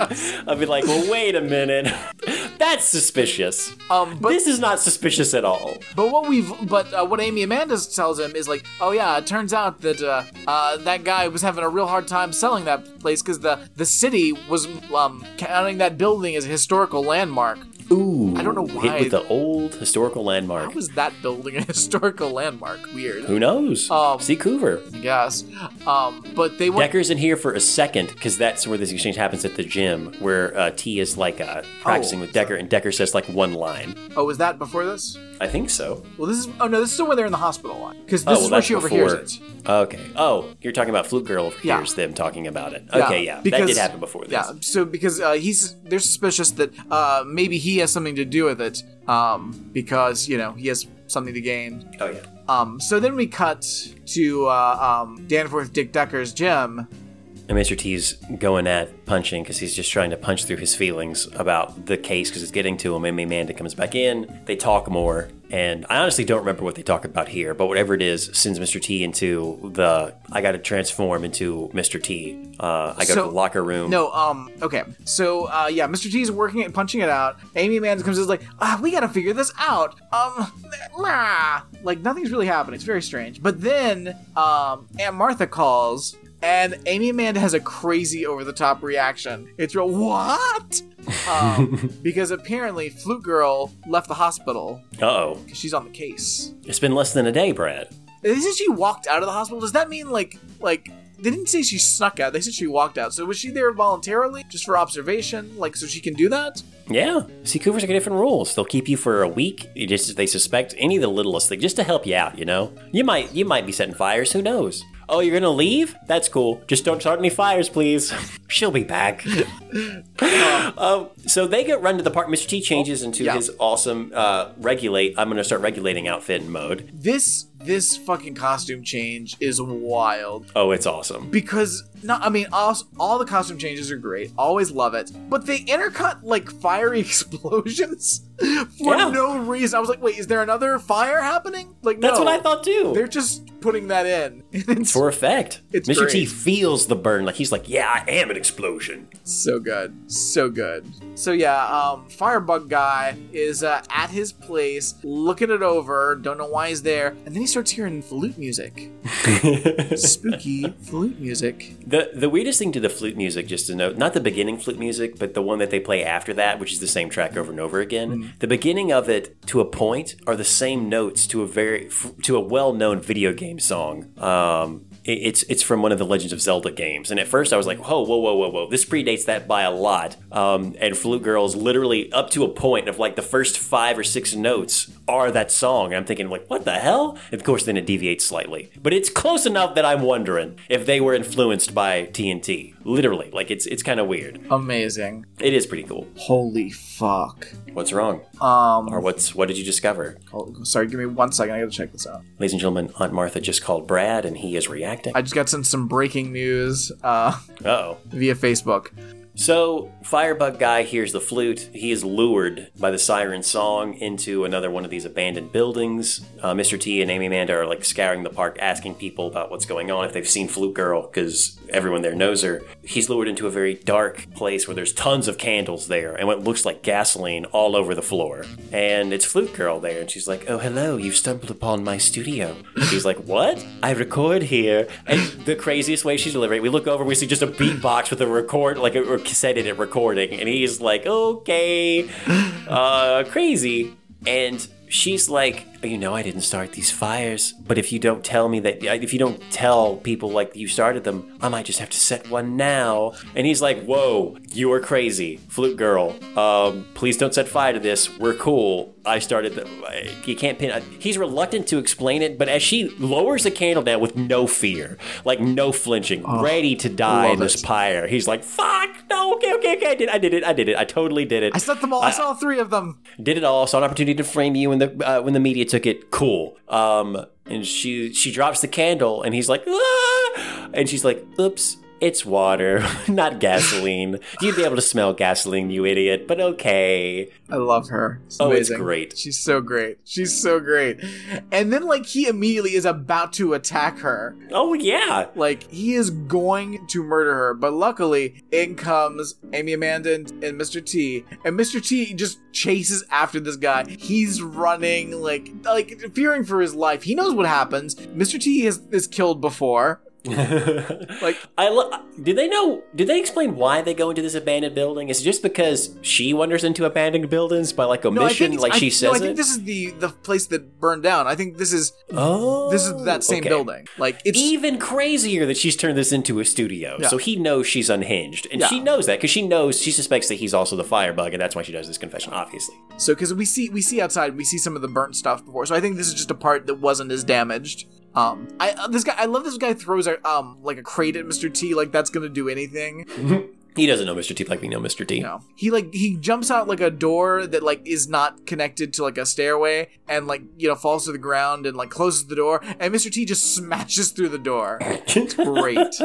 I'd be like, well, wait a minute, that's suspicious. Um, but this is not suspicious at all. But what we've, but uh, what Amy Amanda tells him is like, oh yeah, it turns out that uh, uh, that guy was having a real hard time selling that place because the the city was um, counting that building as a historical landmark. Ooh, I don't know why. Hit with the old historical landmark. How was that building a historical landmark? Weird. Who knows? Um, Seacouver. I guess. Um, but they went. Decker's in here for a second because that's where this exchange happens at the gym, where uh, T is like uh, practicing Oh, with Decker, and Decker says like one line. Oh, was that before this? I think so. Well, this is. Oh no, this is when they're in the hospital line because Oh, this well, is where she overhears it. Okay. Oh, you're talking about Flute Girl overhears Yeah. them talking about it. Okay, yeah, that because- did happen before this. Yeah, so because uh, he's they're suspicious that uh, maybe he has something to do with it, um, because you know he has something to gain. Oh yeah. Um, so then we cut to uh, um, Danforth Dick Decker's gym, And Mr. T's going at punching because he's just trying to punch through his feelings about the case because it's getting to him. And Amanda comes back in. They talk more. And I honestly don't remember what they talk about here, but whatever it is sends Mr. T into the I got to transform into Mr. T. Uh, I go to the locker room. No, um, okay. So, uh, yeah, Mr. T's working it, punching it out. Amy Amanda comes in and is like, ah, we gotta figure this out. Um, nah. Like, nothing's really happening. It's very strange. But then, um, Aunt Martha calls, and Amy Amanda has a crazy over the top reaction. It's real, what? Um, because apparently Flute Girl left the hospital Uh oh. because she's on the case. It's been less than a day, Brad. They said she walked out of the hospital. Does that mean like like they didn't say she snuck out? They said she walked out. So was she there voluntarily, just for observation, like so she can do that? Yeah. Seacouver's got different rules. They'll keep you for a week. You just if they suspect any of the littlest thing, just to help you out. You know, you might you might be setting fires. Who knows? Oh, you're gonna leave? That's cool. Just don't start any fires, please. She'll be back. um, so they get run to the park. Mr. T changes into Yeah. his awesome uh, regulate. I'm gonna start regulating outfit mode. This this fucking costume change is wild Oh, it's awesome. because not. I mean, all, all the costume changes are great. Always love it. But they intercut like fiery explosions for Yeah. no reason. I was like, wait, is there another fire happening? Like, That's no. what I thought too. They're just putting that in. It's for effect. It's Mr. T feels the burn. Like he's like, yeah, I am an explosion. So good. So good. So yeah, um, Firebug guy is uh, at his place, looking it over, don't know why he's there, and then he starts hearing flute music. Spooky flute music. The the weirdest thing to the flute music, just to note, not the beginning flute music, but the one that they play after that, which is the same track over and over again. The beginning of it, to a point, are the same notes to a very to a well known video game song. Um, it's it's from one of the Legends of Zelda games, and at first I was like, whoa, whoa, whoa, whoa, whoa, this predates that by a lot. Um, and Flute Girls literally up to a point of like the first five or six notes are that song. And I'm thinking like, what the hell? And of course, then it deviates slightly, but it's close enough that I'm wondering if they were influenced by TNT. Literally, like it's it's kind of weird. Amazing. It is pretty cool. Holy fuck. What's wrong? Um, Or what's what did you discover? oh, sorry, give me one second. I gotta check this out. Ladies and gentlemen, Aunt Martha just called Brad, and he is reacting. I just got some some breaking news uh, Uh-oh. via Facebook. So, Firebug guy hears the flute. He is lured by the siren song into another one of these abandoned buildings. Uh, Mr. T and Amy Amanda are like scouring the park, asking people about what's going on, if they've seen Flute Girl, because everyone there knows her. He's lured into a very dark place where there's tons of candles there and what looks like gasoline all over the floor. And it's Flute Girl there, and she's like, "Oh, hello! You've stumbled upon my studio." He's like, "What? I record here." And the craziest way she's delivering, we look over, we see just a beatbox with a record, like a cassette in it recording, and he's like, "Okay, uh, crazy." And she's like, "You know, I didn't start these fires, but if you don't tell me that, if you don't tell people like you started them, I might just have to set one now." And he's like, "Whoa, you are crazy, flute girl. Um, please don't set fire to this. We're cool. I started the. You can't pin." He's reluctant to explain it, but as she lowers the candle down with no fear, like no flinching, ready to die in this it. pyre, he's like, "Fuck, no, okay, okay, okay, I did, I did it, I did it, I totally did it." I set them all. I, saw all three of them. did it all. Saw an opportunity to frame you when the uh, when the media took it. Cool. Um, and she she drops the candle, and he's like, ah! and she's like, "Oops, it's water, not gasoline. You'd be able to smell gasoline, you idiot. But okay." I love her. It's Oh, it's great. She's so great. She's so great. And then like he immediately is about to attack her. Oh yeah. Like he is going to murder her, but luckily in comes Amy Amanda and, and Mr. T, and Mr. T just chases after this guy. He's running like like fearing for his life. He knows what happens. Mr. T is is killed before. like I lo- did they know did they explain why they go into this abandoned building? Is it just because she wanders into abandoned buildings by like No, I omission, it's- like I- she no, I think it? this is the the place that burned down. I think this is oh, this is that same oh, okay. building. Like it's even crazier that she's turned this into a studio. Yeah. So he knows she's unhinged, and Yeah. she knows that because she knows she suspects that he's also the firebug, and that's why she does this confession. Obviously, So because we see we see outside, we see some of the burnt stuff before. So I think this is just a part that wasn't as damaged. Um, I uh, this guy I love this guy throws a um like a crate at Mr. T like that's gonna do anything. he doesn't know Mr. T like we know Mr. T. No, he like he jumps out like a door that like is not connected to like a stairway and like you know falls to the ground and like closes the door and Mr. T just smashes through the door. It's great.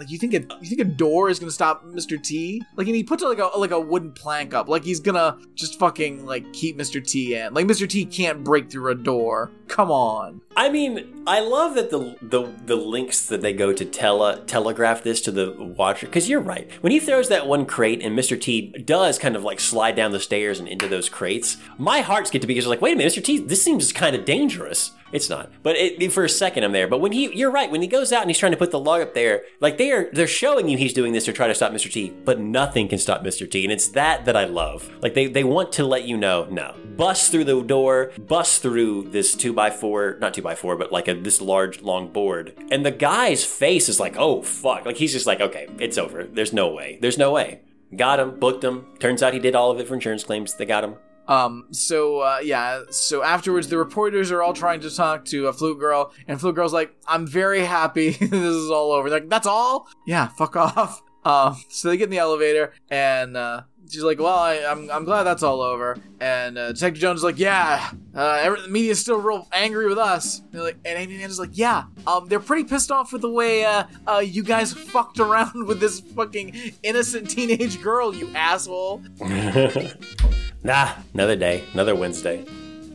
Like you think a you think a door is gonna stop Mr. T? Like and he puts like a like a wooden plank up, like he's gonna just fucking like keep Mr. T in. Like Mr. T can't break through a door. Come on. I mean, I love that the the the links that they go to tele telegraph this to the watcher because you're right. When he throws that one crate and Mr. T does kind of like slide down the stairs and into those crates, my heart's get to be because like, wait a minute, Mr. T, this seems kind of dangerous. It's not, but it, for a second I'm there. But when he, you're right, when he goes out and he's trying to put the log up there, like they are, they're showing you he's doing this to try to stop Mr. T, but nothing can stop Mr. T, and it's that that I love. Like they they want to let you know, no, bust through the door, bust through this two by four, not two by four, but like this large long board, and the guy's face is like, oh fuck, like he's just like, okay, it's over. There's no way. There's no way. Got him, booked him. Turns out he did all of it for insurance claims. They got him. Um, so uh, yeah, so afterwards the reporters are all trying to talk to a flute girl, and flute girl's like, "I'm very happy this is all over." They're like, "That's all? Yeah, fuck off." Um, so they get in the elevator, and uh, she's like, "Well, I, I'm I'm glad that's all over." And uh, Detective Jones is like, "Yeah, uh, every, the media's still real angry with us." And, they're like, and Amy is like, "Yeah, um, they're pretty pissed off with the way uh, uh, you guys fucked around with this fucking innocent teenage girl, you asshole." nah, another day, another Wednesday.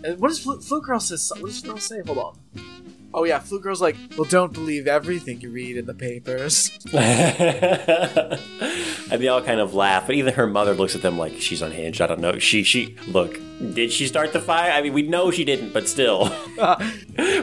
And what does Flute Girl says? What does Flute Girl say? Hold on. Oh yeah, Flute Girl's like, well, don't believe everything you read in the papers. and they all kind of laugh, but even her mother looks at them like she's unhinged. I don't know. She she look. Did she start the fire? I mean, we know she didn't, but still.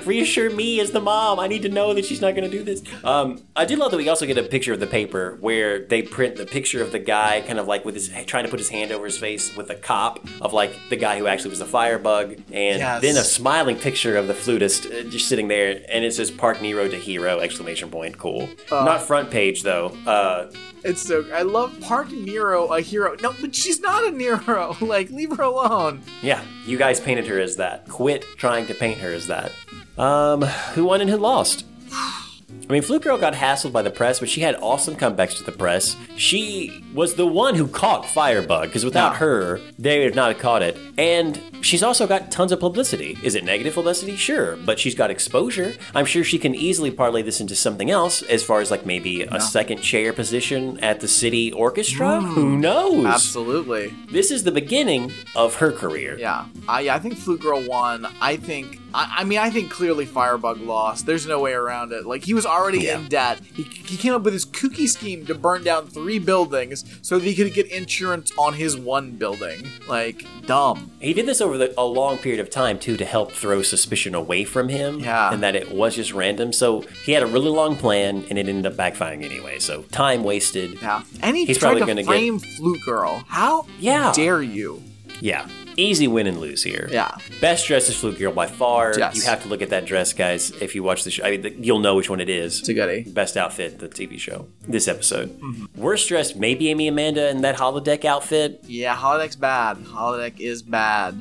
Reassure me as the mom. I need to know that she's not going to do this. Um, I do love that we also get a picture of the paper where they print the picture of the guy, kind of like with his trying to put his hand over his face with a cop of like the guy who actually was a firebug, and Yes. then a smiling picture of the flutist uh, just sitting there, and it says "Park Nero to Hero!" exclamation point. Cool. Uh, Not front page though. Uh, It's so I love Park Nero a hero. No, but she's not a Nero. Like, leave her alone. Yeah, you guys painted her as that. Quit trying to paint her as that. Um, who won and who lost? I mean, Flute Girl got hassled by the press, but she had awesome comebacks to the press. She was the one who caught Firebug, because without Yeah. her, they would have not have caught it. And she's also got tons of publicity. Is it negative publicity? Sure, but she's got exposure. I'm sure she can easily parlay this into something else, as far as like maybe a second chair position at the city orchestra. Hmm. Who knows? Absolutely. This is the beginning of her career. Yeah. I yeah, I think Flute Girl won. I think I, I mean I think clearly Firebug lost. There's no way around it. Like he was already Yeah. in debt. He, he came up with this kooky scheme to burn down three buildings so that he could get insurance on his one building. Like dumb. He did this over the, a long period of time too to help throw suspicion away from him. Yeah. And that it was just random. So he had a really long plan and it ended up backfiring anyway. So time wasted. Yeah. And he He's tried probably to gonna frame Flute Girl. How Yeah. dare you? Yeah. Easy win and lose here. Yeah. Best dress is Flute Girl by far. Yes. You have to look at that dress, guys. If you watch the show, I mean, you'll know which one it is. It's a goodie. Best outfit, the TV show, this episode. Mm-hmm. Worst dressed, maybe Amy Amanda in that holodeck outfit. Yeah, Holodeck's bad. Holodeck is bad.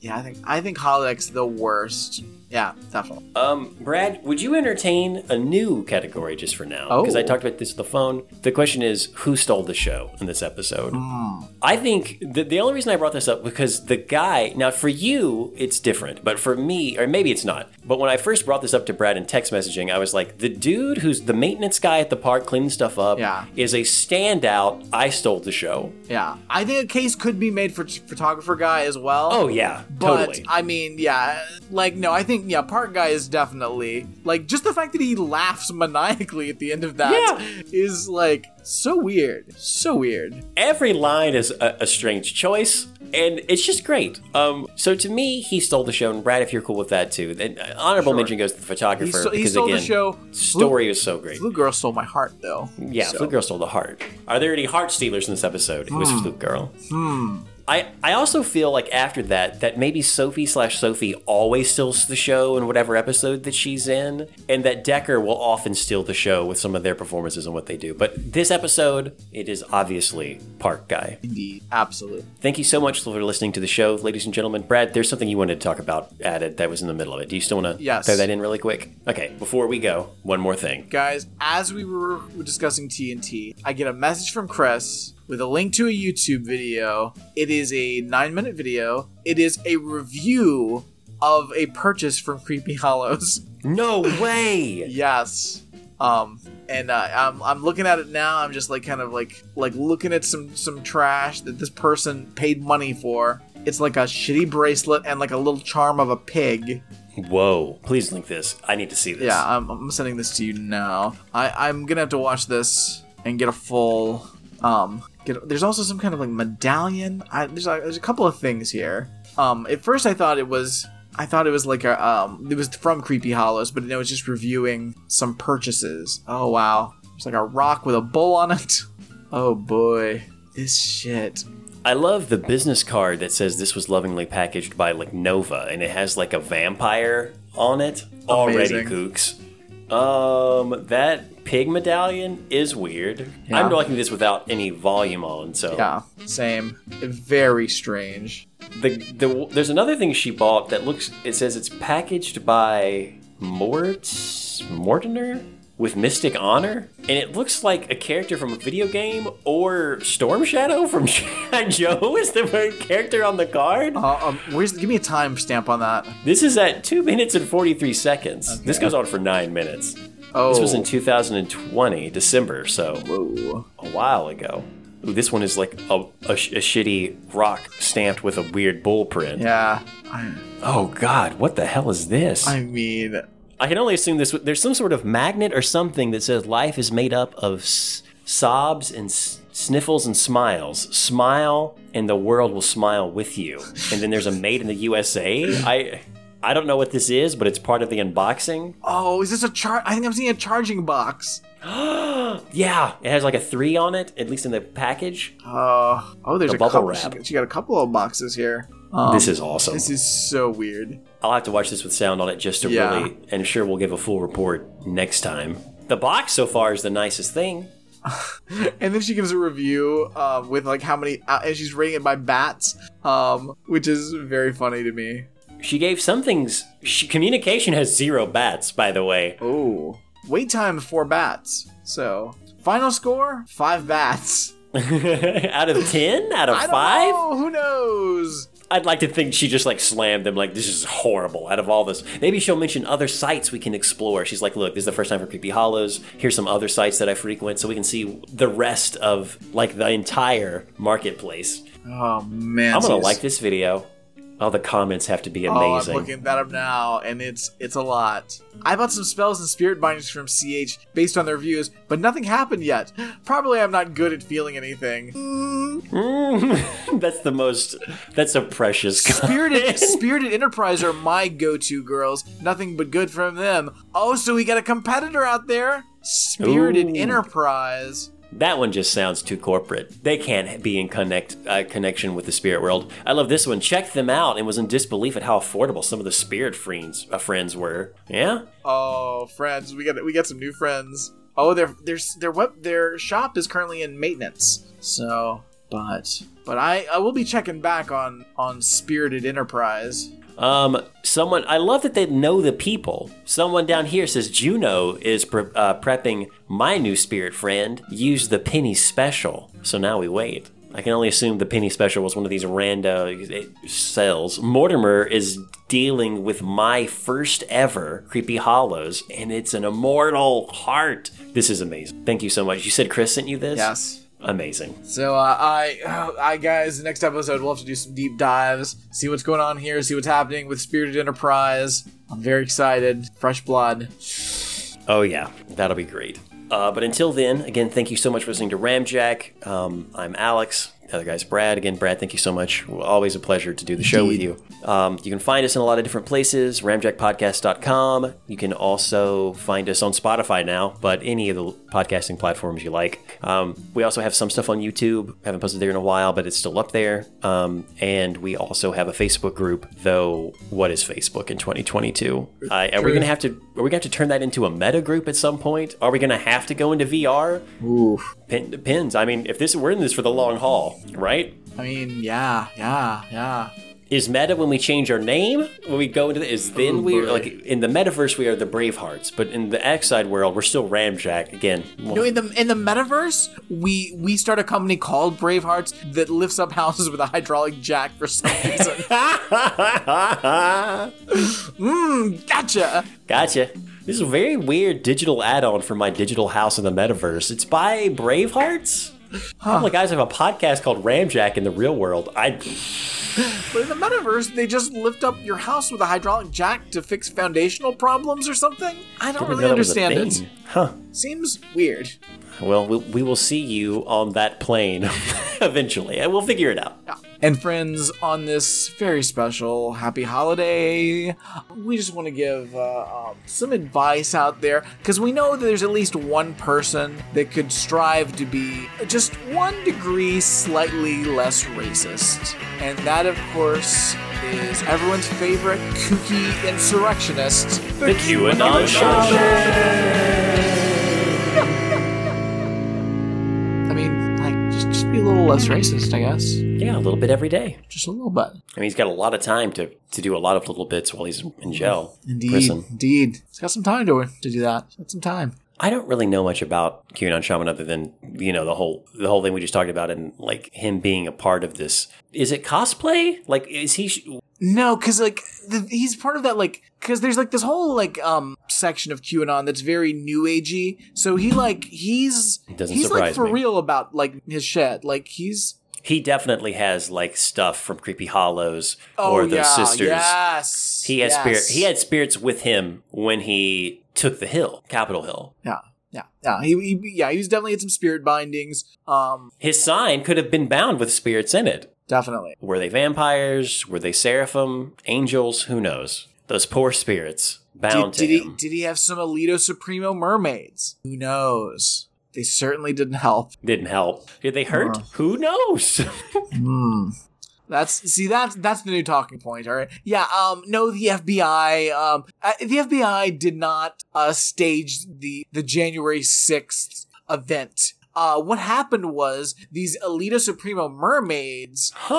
Yeah, I think I think Holodeck's the worst. Yeah, definitely. Um, Brad, would you entertain a new category just for now? Oh. Because I talked about this on the phone. The question is, who stole the show in this episode? Hmm. I think the, the only reason I brought this up because the guy. Now, for you, it's different, but for me, or maybe it's not. But when I first brought this up to Brad in text messaging, I was like, the dude who's the maintenance guy at the park cleaning stuff up Yeah. is a standout. I stole the show. Yeah, I think a case could be made for t- photographer guy as well. Oh yeah, But totally. I mean, yeah, like no, I think yeah, Park Guy is definitely like just the fact that he laughs maniacally at the end of that is like so weird, so weird. every line is a, a strange choice and it's just great um so to me he stole the show and brad if you're cool with that too then uh, honorable Sure. mention goes to the photographer He, sto- he because stole again the show. story was so great Flute Girl stole my heart though. yeah So- Flute Girl stole the heart are there any heart stealers in this episode it was Hmm. Flute Girl Hmm. I, I also feel like after that that maybe Sophie slash Sophie always steals the show in whatever episode that she's in, and that Decker will often steal the show with some of their performances and what they do. But this episode, it is obviously Park Guy. Indeed, absolutely. Thank you so much for listening to the show, ladies and gentlemen. Brad, there's something you wanted to talk about added that was in the middle of it. Do you still want to Yes. throw that in really quick? Okay, before we go, one more thing. Guys, as we were discussing TNT, I get a message from Chris with a link to a YouTube video. It is a nine minute video. It is a review of a purchase from Creepy Hollows. No way! yes. Um, and uh, I'm I'm looking at it now. I'm just like kind of like like looking at some some trash that this person paid money for. It's like a shitty bracelet and like a little charm of a pig. Whoa! Please link this. I need to see this. Yeah, I'm, I'm sending this to you now. I I'm gonna have to watch this and get a full um. Get, there's also some kind of like medallion. I, there's a, there's a couple of things here. Um, at first I thought it was I thought it was like a um it was from Creepy Hollows, but it was just reviewing some purchases. Oh wow, it's like a rock with a bull on it. Oh boy, this shit. I love the business card that says this was lovingly packaged by like Nova, and it has like a vampire on it. Already Amazing. kooks. Um, that pig medallion is weird. Yeah. I'm liking this without any volume on, so Yeah, same. Very strange. The, the there's another thing she bought that looks. It says it's packaged by Mort Mortimer with Mystic Honor, and it looks like a character from a video game or Storm Shadow from. Joe is the character on the card. Uh, um, where's give me a timestamp on that? This is at two minutes and forty three seconds. This goes on for nine minutes. Oh, This was in 2020 December, so whoa. a while ago. Ooh, this one is like a, a, sh- a shitty rock stamped with a weird bull print. Yeah, I, Oh God, what the hell is this? I mean, I can only assume this. There's some sort of magnet or something that says life is made up of s- sobs and s- sniffles and smiles. Smile, and the world will smile with you. And then there's a made in the USA. I I don't know what this is, but it's part of the unboxing. oh, is this a char? I think I'm seeing a charging box. Yeah, it has like a three on it, at least in the package. Uh, oh, there's The a bubble couple. wrap. She, got- she got a couple of boxes here. Um, this is awesome. This is so weird. I'll have to watch this with sound on it just to Yeah. really, and sure we'll give a full report next time. The box so far is the nicest thing. And then she gives a review um, with like how many, uh, and she's rating it by bats, um, which is very funny to me. She gave some things. She, communication has zero bats, by the way. Oh, wait time four bats. So final score five bats. out of ten? Out of five? know. Who knows? I'd like to think she just like slammed them like this is horrible out of all this. Maybe she'll mention other sites we can explore. She's like, look, this is the first time for Creepy Hollows. Here's some other sites that I frequent so we can see the rest of like the entire marketplace. Oh man, I'm gonna like this video. Oh, the comments have to be amazing. Oh, I'm looking that up now, and it's it's a lot. I bought some spells and spirit bindings from CH based on their reviews, but nothing happened yet. Probably I'm not good at feeling anything. Mm, that's the most. That's a precious. Spirited comment. Spirited Enterprise are my go-to girls. Nothing but good from them. Oh, so we got a competitor out there. Spirited Ooh. Enterprise. That one just sounds too corporate. They can't be in connect uh, connection with the spirit world. I love this one. Checked them out and was in disbelief at how affordable some of the spirit friends uh, friends were. Yeah, Oh, friends, we got we got some new friends. Oh, their their their web their shop is currently in maintenance. So, but but I I will be checking back on on Spirited Enterprise. Um, someone I love that they know the people. Someone down here says Juno is pre- uh, prepping my new spirit friend. Use the penny special. So now we wait. I can only assume the penny special was one of these random uh, sales. Mortimer is dealing with my first ever creepy hollows, and it's an immortal heart. This is amazing. Thank you so much. You said Chris sent you this. Yes. Amazing. So uh, I, uh, I guys, next episode we'll have to do some deep dives, see what's going on here, see what's happening with Spirited Enterprise. I'm very excited. Fresh blood. Oh yeah, that'll be great. Uh, but until then, again, thank you so much for listening to Ramjack. Um, I'm Alex. The other guy's Brad. Again, Brad, thank you so much. Always a pleasure to do the show with you. Um, you can find us in a lot of different places. RamjackPodcast.com. You can also find us on Spotify now, but any of the podcasting platforms you like. Um, we also have some stuff on YouTube. Haven't posted there in a while, but it's still up there. Um, and we also have a Facebook group. Though, what is Facebook in 2022? Uh, are we going to have to are we going to have to turn that into a meta group at some point? Are we going to have to go into VR? Ooh. Depends. I mean, if this we're in this for the long haul, right? I mean, yeah, yeah, yeah. Is meta when we change our name? When we go into the, is then Oh, we boy. like in the metaverse we are the Bravehearts, but in the X side world we're still Ramjack again. No, in the in the metaverse, we we start a company called Bravehearts that lifts up houses with a hydraulic jack for some reason. Mmm, gotcha. Gotcha. This is a very weird digital add-on for my digital house in the metaverse. It's by Bravehearts. Huh. Like guys have a podcast called Ramjack in the real world. I But in the metaverse, they just lift up your house with a hydraulic jack to fix foundational problems or something. I don't Didn't really know that was a understand it. Huh. Seems weird. Well, we, we will see you on that plane eventually, and we'll figure it out. And friends, on this very special happy holiday, we just want to give uh, um, some advice out there because we know that there's at least one person that could strive to be just one degree slightly less racist. And that, of course, is everyone's favorite kooky insurrectionist, The QAnon Shaman. Be a little less racist, I guess. Yeah, a little bit every day. Just a little bit. I mean, he's got a lot of time to, to do a lot of little bits while he's in jail. Indeed, Prison. indeed. He's got some time to to do that. He's got some time. I don't really know much about QAnon Shaman other than you know the whole the whole thing we just talked about and like him being a part of this. Is it cosplay? Like, is he? sh- No, because like the, he's part of that like because there's like this whole like um section of QAnon that's very new agey. So he like he's Doesn't he's like for me. real about like his shit. Like he's He definitely has like stuff from Creepy Hollows oh or those yeah, sisters. yes, He has yes. spirit. He had spirits with him when he took the hill, Capitol Hill. yeah yeah yeah he, he yeah he was definitely had some spirit bindings. Um, His sign could have been bound with spirits in it. definitely. Were they vampires? Were they seraphim? Angels? Who knows? Those poor spirits bound Did, did to he did he have some Alito Supremo mermaids? Who knows? They certainly didn't help. Didn't help. Did they hurt? Uh. Who knows? Hmm. That's see that's that's the new talking point. All right. Yeah. Um. No, the FBI. Um. uh, The FBI did not uh stage the the January sixth event. Uh, what happened was these Alita Supremo mermaids, huh?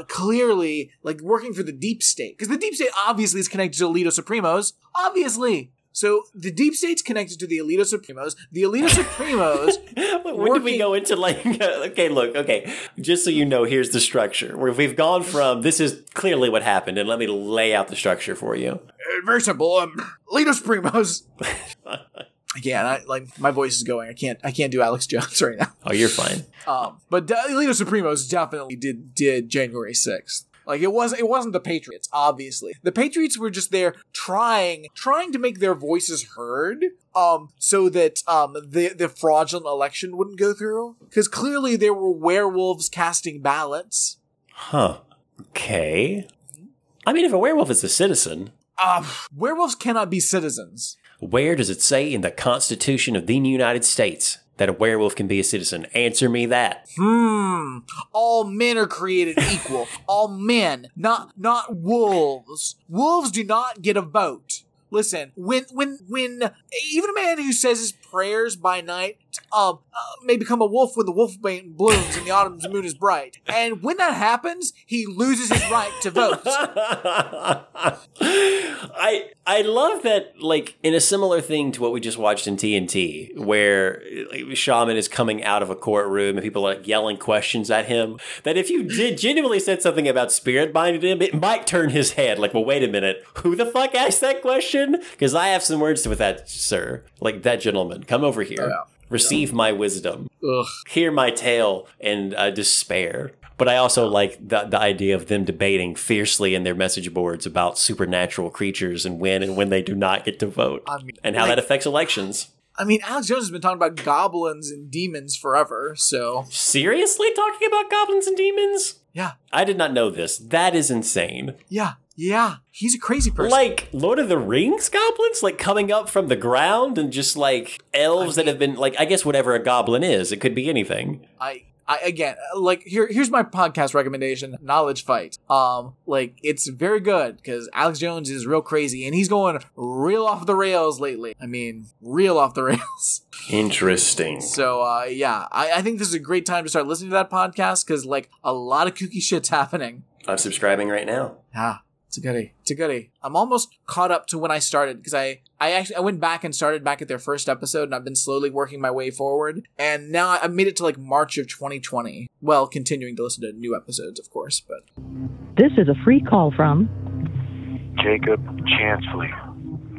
uh, clearly like working for the deep state because the deep state obviously is connected to Alita Supremos, obviously. So the deep state's connected to the Alita Supremos. The Alita Supremos when did we go into like okay look okay just so you know here's the structure where we've gone from this is clearly what happened and let me lay out the structure for you Uh, very simple. Um, Litos Primos. yeah, and I, like my voice is going. I can't. I can't do Alex Jones right now. oh you're fine Um, but Litos Supremos definitely did did January sixth. Like it was. It wasn't the Patriots. Obviously, the Patriots were just there trying trying to make their voices heard. Um, so that um the the fraudulent election wouldn't go through. Because clearly there were werewolves casting ballots. huh okay i mean if a werewolf is a citizen Um, werewolves cannot be citizens. where does it say in the constitution of the united states that a werewolf can be a citizen answer me that Hmm. All men are created equal. All men, not not wolves. Wolves do not get a vote. Listen, when when when even a man who says his prayers by night uh, may become a wolf when the wolfbane blooms and the autumn's moon is bright. And when that happens, he loses his right to vote. I I love that like in a similar thing to what we just watched in TNT where like, shaman is coming out of a courtroom and people are like yelling questions at him that if you did genuinely said something about spirit binding him it might turn his head like well wait a minute who the fuck asked that question because I have some words with that sir like that gentleman come over here receive my wisdom Ugh. hear my tale and uh, despair. But I also like the, the idea of them debating fiercely in their message boards about supernatural creatures and when and when they do not get to vote I mean, and how like- that affects elections. I mean, Alex Jones has been talking about goblins and demons forever, so Seriously talking about goblins and demons? yeah, I did not know this. That is insane. yeah, yeah. He's a crazy person. Like Lord of the Rings goblins, like coming up from the ground and just like elves that have been like I guess whatever a goblin is, it could be anything. I, I again, like here, here's my podcast recommendation: Knowledge Fight. Um, like it's very good because Alex Jones is real crazy and he's going real off the rails lately. I mean, real off the rails. Interesting. So, uh, yeah, I, I think this is a great time to start listening to that podcast because like a lot of kooky shit's happening. I'm subscribing right now. Yeah, it's a goodie. It's a goodie. I'm almost caught up to when I started because I, I actually I went back and started back at their first episode, and I've been slowly working my way forward. And now I made it to like March of 2020. Well, continuing to listen to new episodes, of course, but This is a free call from Jacob Chansley.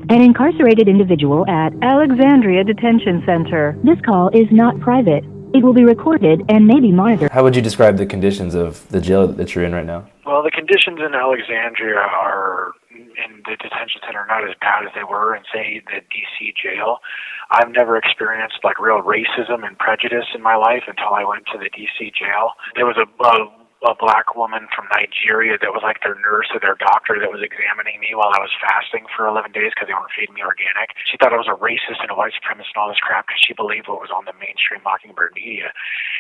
an incarcerated individual at Alexandria Detention Center. This call is not private. It will be recorded and may be monitored. How would you describe the conditions of the jail that you're in right now? Well, the conditions in Alexandria are in the detention center not as bad as they were in, say, the DC jail. I've never experienced like real racism and prejudice in my life until I went to the DC jail. There was a, a a black woman from Nigeria that was like their nurse or their doctor that was examining me while I was fasting for 11 days because they weren't feeding me organic. She thought I was a racist and a white supremacist and all this crap because she believed what was on the mainstream Mockingbird media.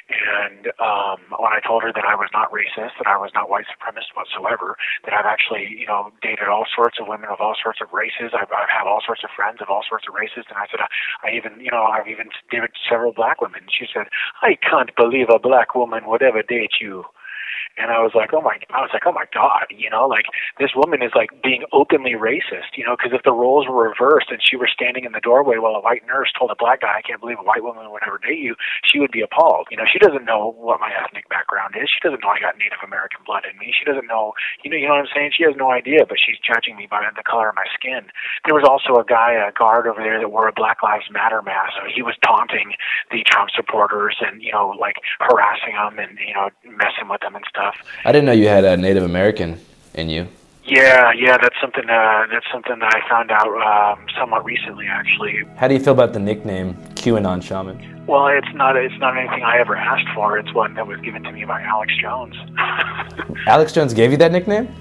And um, when I told her that I was not racist, that I was not white supremacist whatsoever, that I've actually, you know, dated all sorts of women of all sorts of races, I've, I've had all sorts of friends of all sorts of races, and I said, I, I even, you know, I've even dated several black women. She said, I can't believe a black woman would ever date you and I was like, oh my, I was like, oh my god, you know, like this woman is like being openly racist, you know, because if the roles were reversed and she were standing in the doorway while a white nurse told a black guy, I can't believe a white woman would ever date you, she would be appalled. You know, she doesn't know what my ethnic background is. She doesn't know I got Native American blood in me. She doesn't know, you know, you know what I'm saying? She has no idea, but she's judging me by the color of my skin. There was also a guy, a guard over there that wore a Black Lives Matter mask. So he was taunting the Trump supporters and you know, like harassing them and you know, messing with them and stuff. I didn't know you had a Native American in you. Yeah, yeah, that's something. Uh, that's something that I found out um, somewhat recently, actually. How do you feel about the nickname QAnon Shaman? Well, it's not. It's not anything I ever asked for. It's one that was given to me by Alex Jones. Alex Jones gave you that nickname?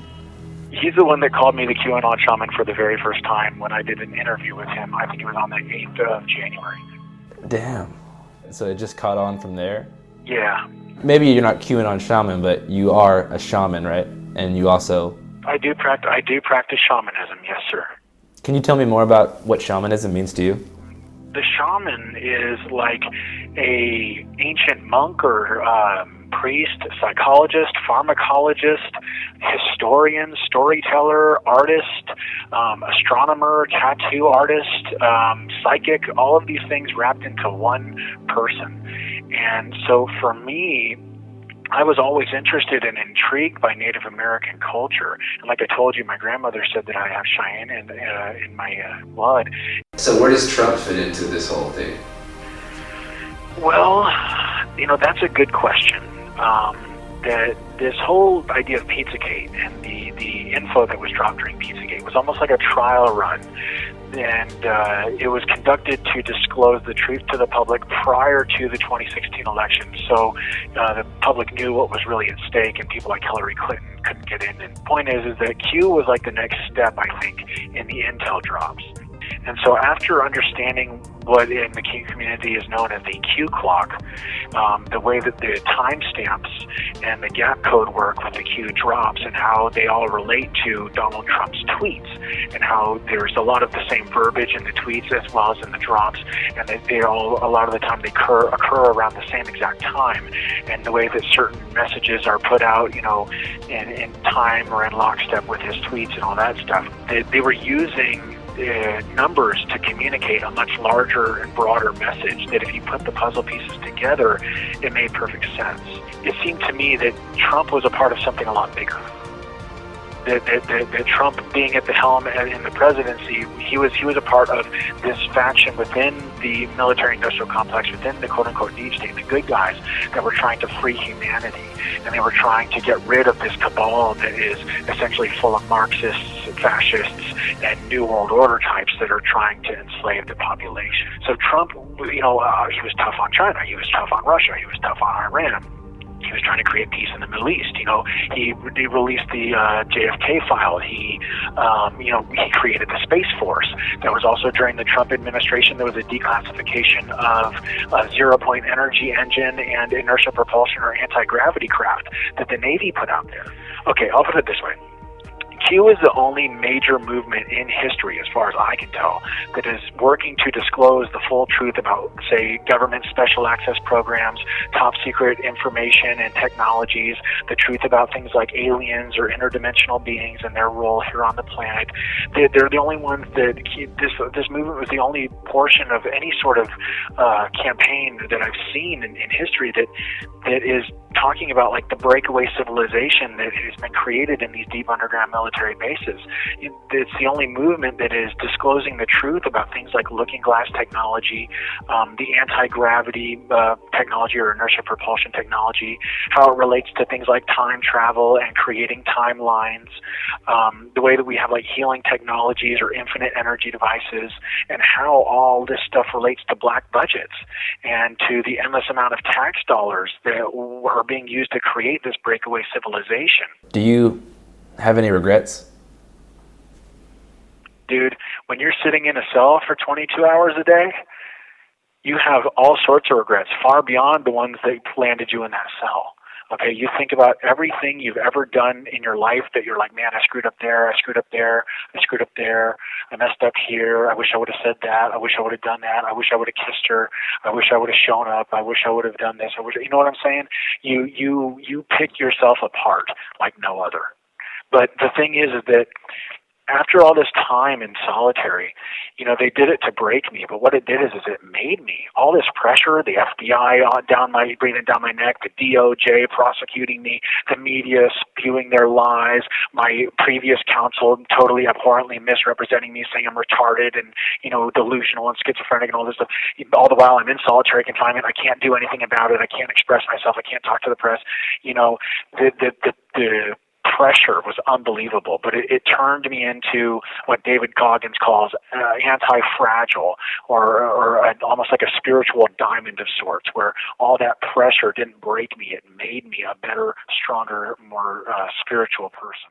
He's the one that called me the QAnon Shaman for the very first time when I did an interview with him. I think it was on the 8th of January. Damn. So it just caught on from there? Yeah. Maybe you're not QAnon Shaman, but you are a shaman, right? And you also. I do practice. I do practice shamanism. Yes, sir. Can you tell me more about what shamanism means to you? The shaman is like a ancient monk or um, priest, psychologist, pharmacologist, historian, storyteller, artist, um, astronomer, tattoo artist, um, psychic. All of these things wrapped into one person. And so for me, I was always interested and intrigued by Native American culture. And like I told you, my grandmother said that I have Cheyenne in, uh, in my uh, blood. So where does Trump fit into this whole thing? Well, you know, that's a good question. Um, that this whole idea of Pizzagate and the, the info that was dropped during Pizzagate was almost like a trial run and uh, it was conducted to disclose the truth to the public prior to the 2016 election. So uh, the public knew what was really at stake, and people like Hillary Clinton couldn't get in. And the point is, is that Q was like the next step, I think, in the intel drops. And so, after understanding what in the Q community is known as the Q clock, um, the way that the timestamps and the gap code work with the Q drops and how they all relate to Donald Trump's tweets, and how there's a lot of the same verbiage in the tweets as well as in the drops, and they, they all, a lot of the time, they occur, occur around the same exact time, and the way that certain messages are put out, you know, in, in time or in lockstep with his tweets and all that stuff. They, they were using uh, numbers to communicate a much larger and broader message that if you put the puzzle pieces together, it made perfect sense. It seemed to me that Trump was a part of something a lot bigger. That Trump being at the helm in the presidency, he was he was a part of this faction within the military-industrial complex, within the quote-unquote deep state, the good guys that were trying to free humanity, and they were trying to get rid of this cabal that is essentially full of Marxists, fascists, and New World Order types that are trying to enslave the population. So Trump, you know, uh, he was tough on China, he was tough on Russia, he was tough on Iran. He was trying to create peace in the Middle East. You know, he, he released the uh, JFK file. He, um, you know, he created the Space Force. That was also during the Trump administration. There was a declassification of zero-point energy engine and inertia propulsion or anti-gravity craft that the Navy put out there. Okay, I'll put it this way. Q is the only major movement in history, as far as I can tell, that is working to disclose the full truth about, say, government special access programs, top secret information and technologies, the truth about things like aliens or interdimensional beings and their role here on the planet. They, they're the only ones that this this movement was the only portion of any sort of uh, campaign that I've seen in, in history that that is talking about like the breakaway civilization that has been created in these deep underground military bases. It's the only movement that is disclosing the truth about things like looking glass technology, um, the anti gravity uh, technology or inertia propulsion technology, how it relates to things like time travel and creating timelines, um, the way that we have like healing technologies or infinite energy devices, and how all this stuff relates to black budgets and to the endless amount of tax dollars that are being used to create this breakaway civilization. Do you have any regrets? dude, when you're sitting in a cell for 22 hours a day, you have all sorts of regrets, far beyond the ones that landed you in that cell. Okay, you think about everything you've ever done in your life that you're like, man, I screwed up there, I screwed up there, I screwed up there, I messed up here, I wish I would have said that, I wish I would have done that, I wish I would have kissed her, I wish I would have shown up, I wish I would have done this, I wish you know what I'm saying? You you you pick yourself apart like no other. But the thing is, is that after all this time in solitary, you know, they did it to break me, but what it did is, is it made me. All this pressure, the FBI down my, breathing down my neck, the DOJ prosecuting me, the media spewing their lies, my previous counsel totally abhorrently misrepresenting me, saying I'm retarded and, you know, delusional and schizophrenic and all this stuff. All the while I'm in solitary confinement, I can't do anything about it. I can't express myself. I can't talk to the press. You know, the, the, the, the pressure was unbelievable, but it, it turned me into what David Goggins calls uh, anti-fragile, or or an, almost like a spiritual diamond of sorts, where all that pressure didn't break me; it made me a better, stronger, more uh, spiritual person.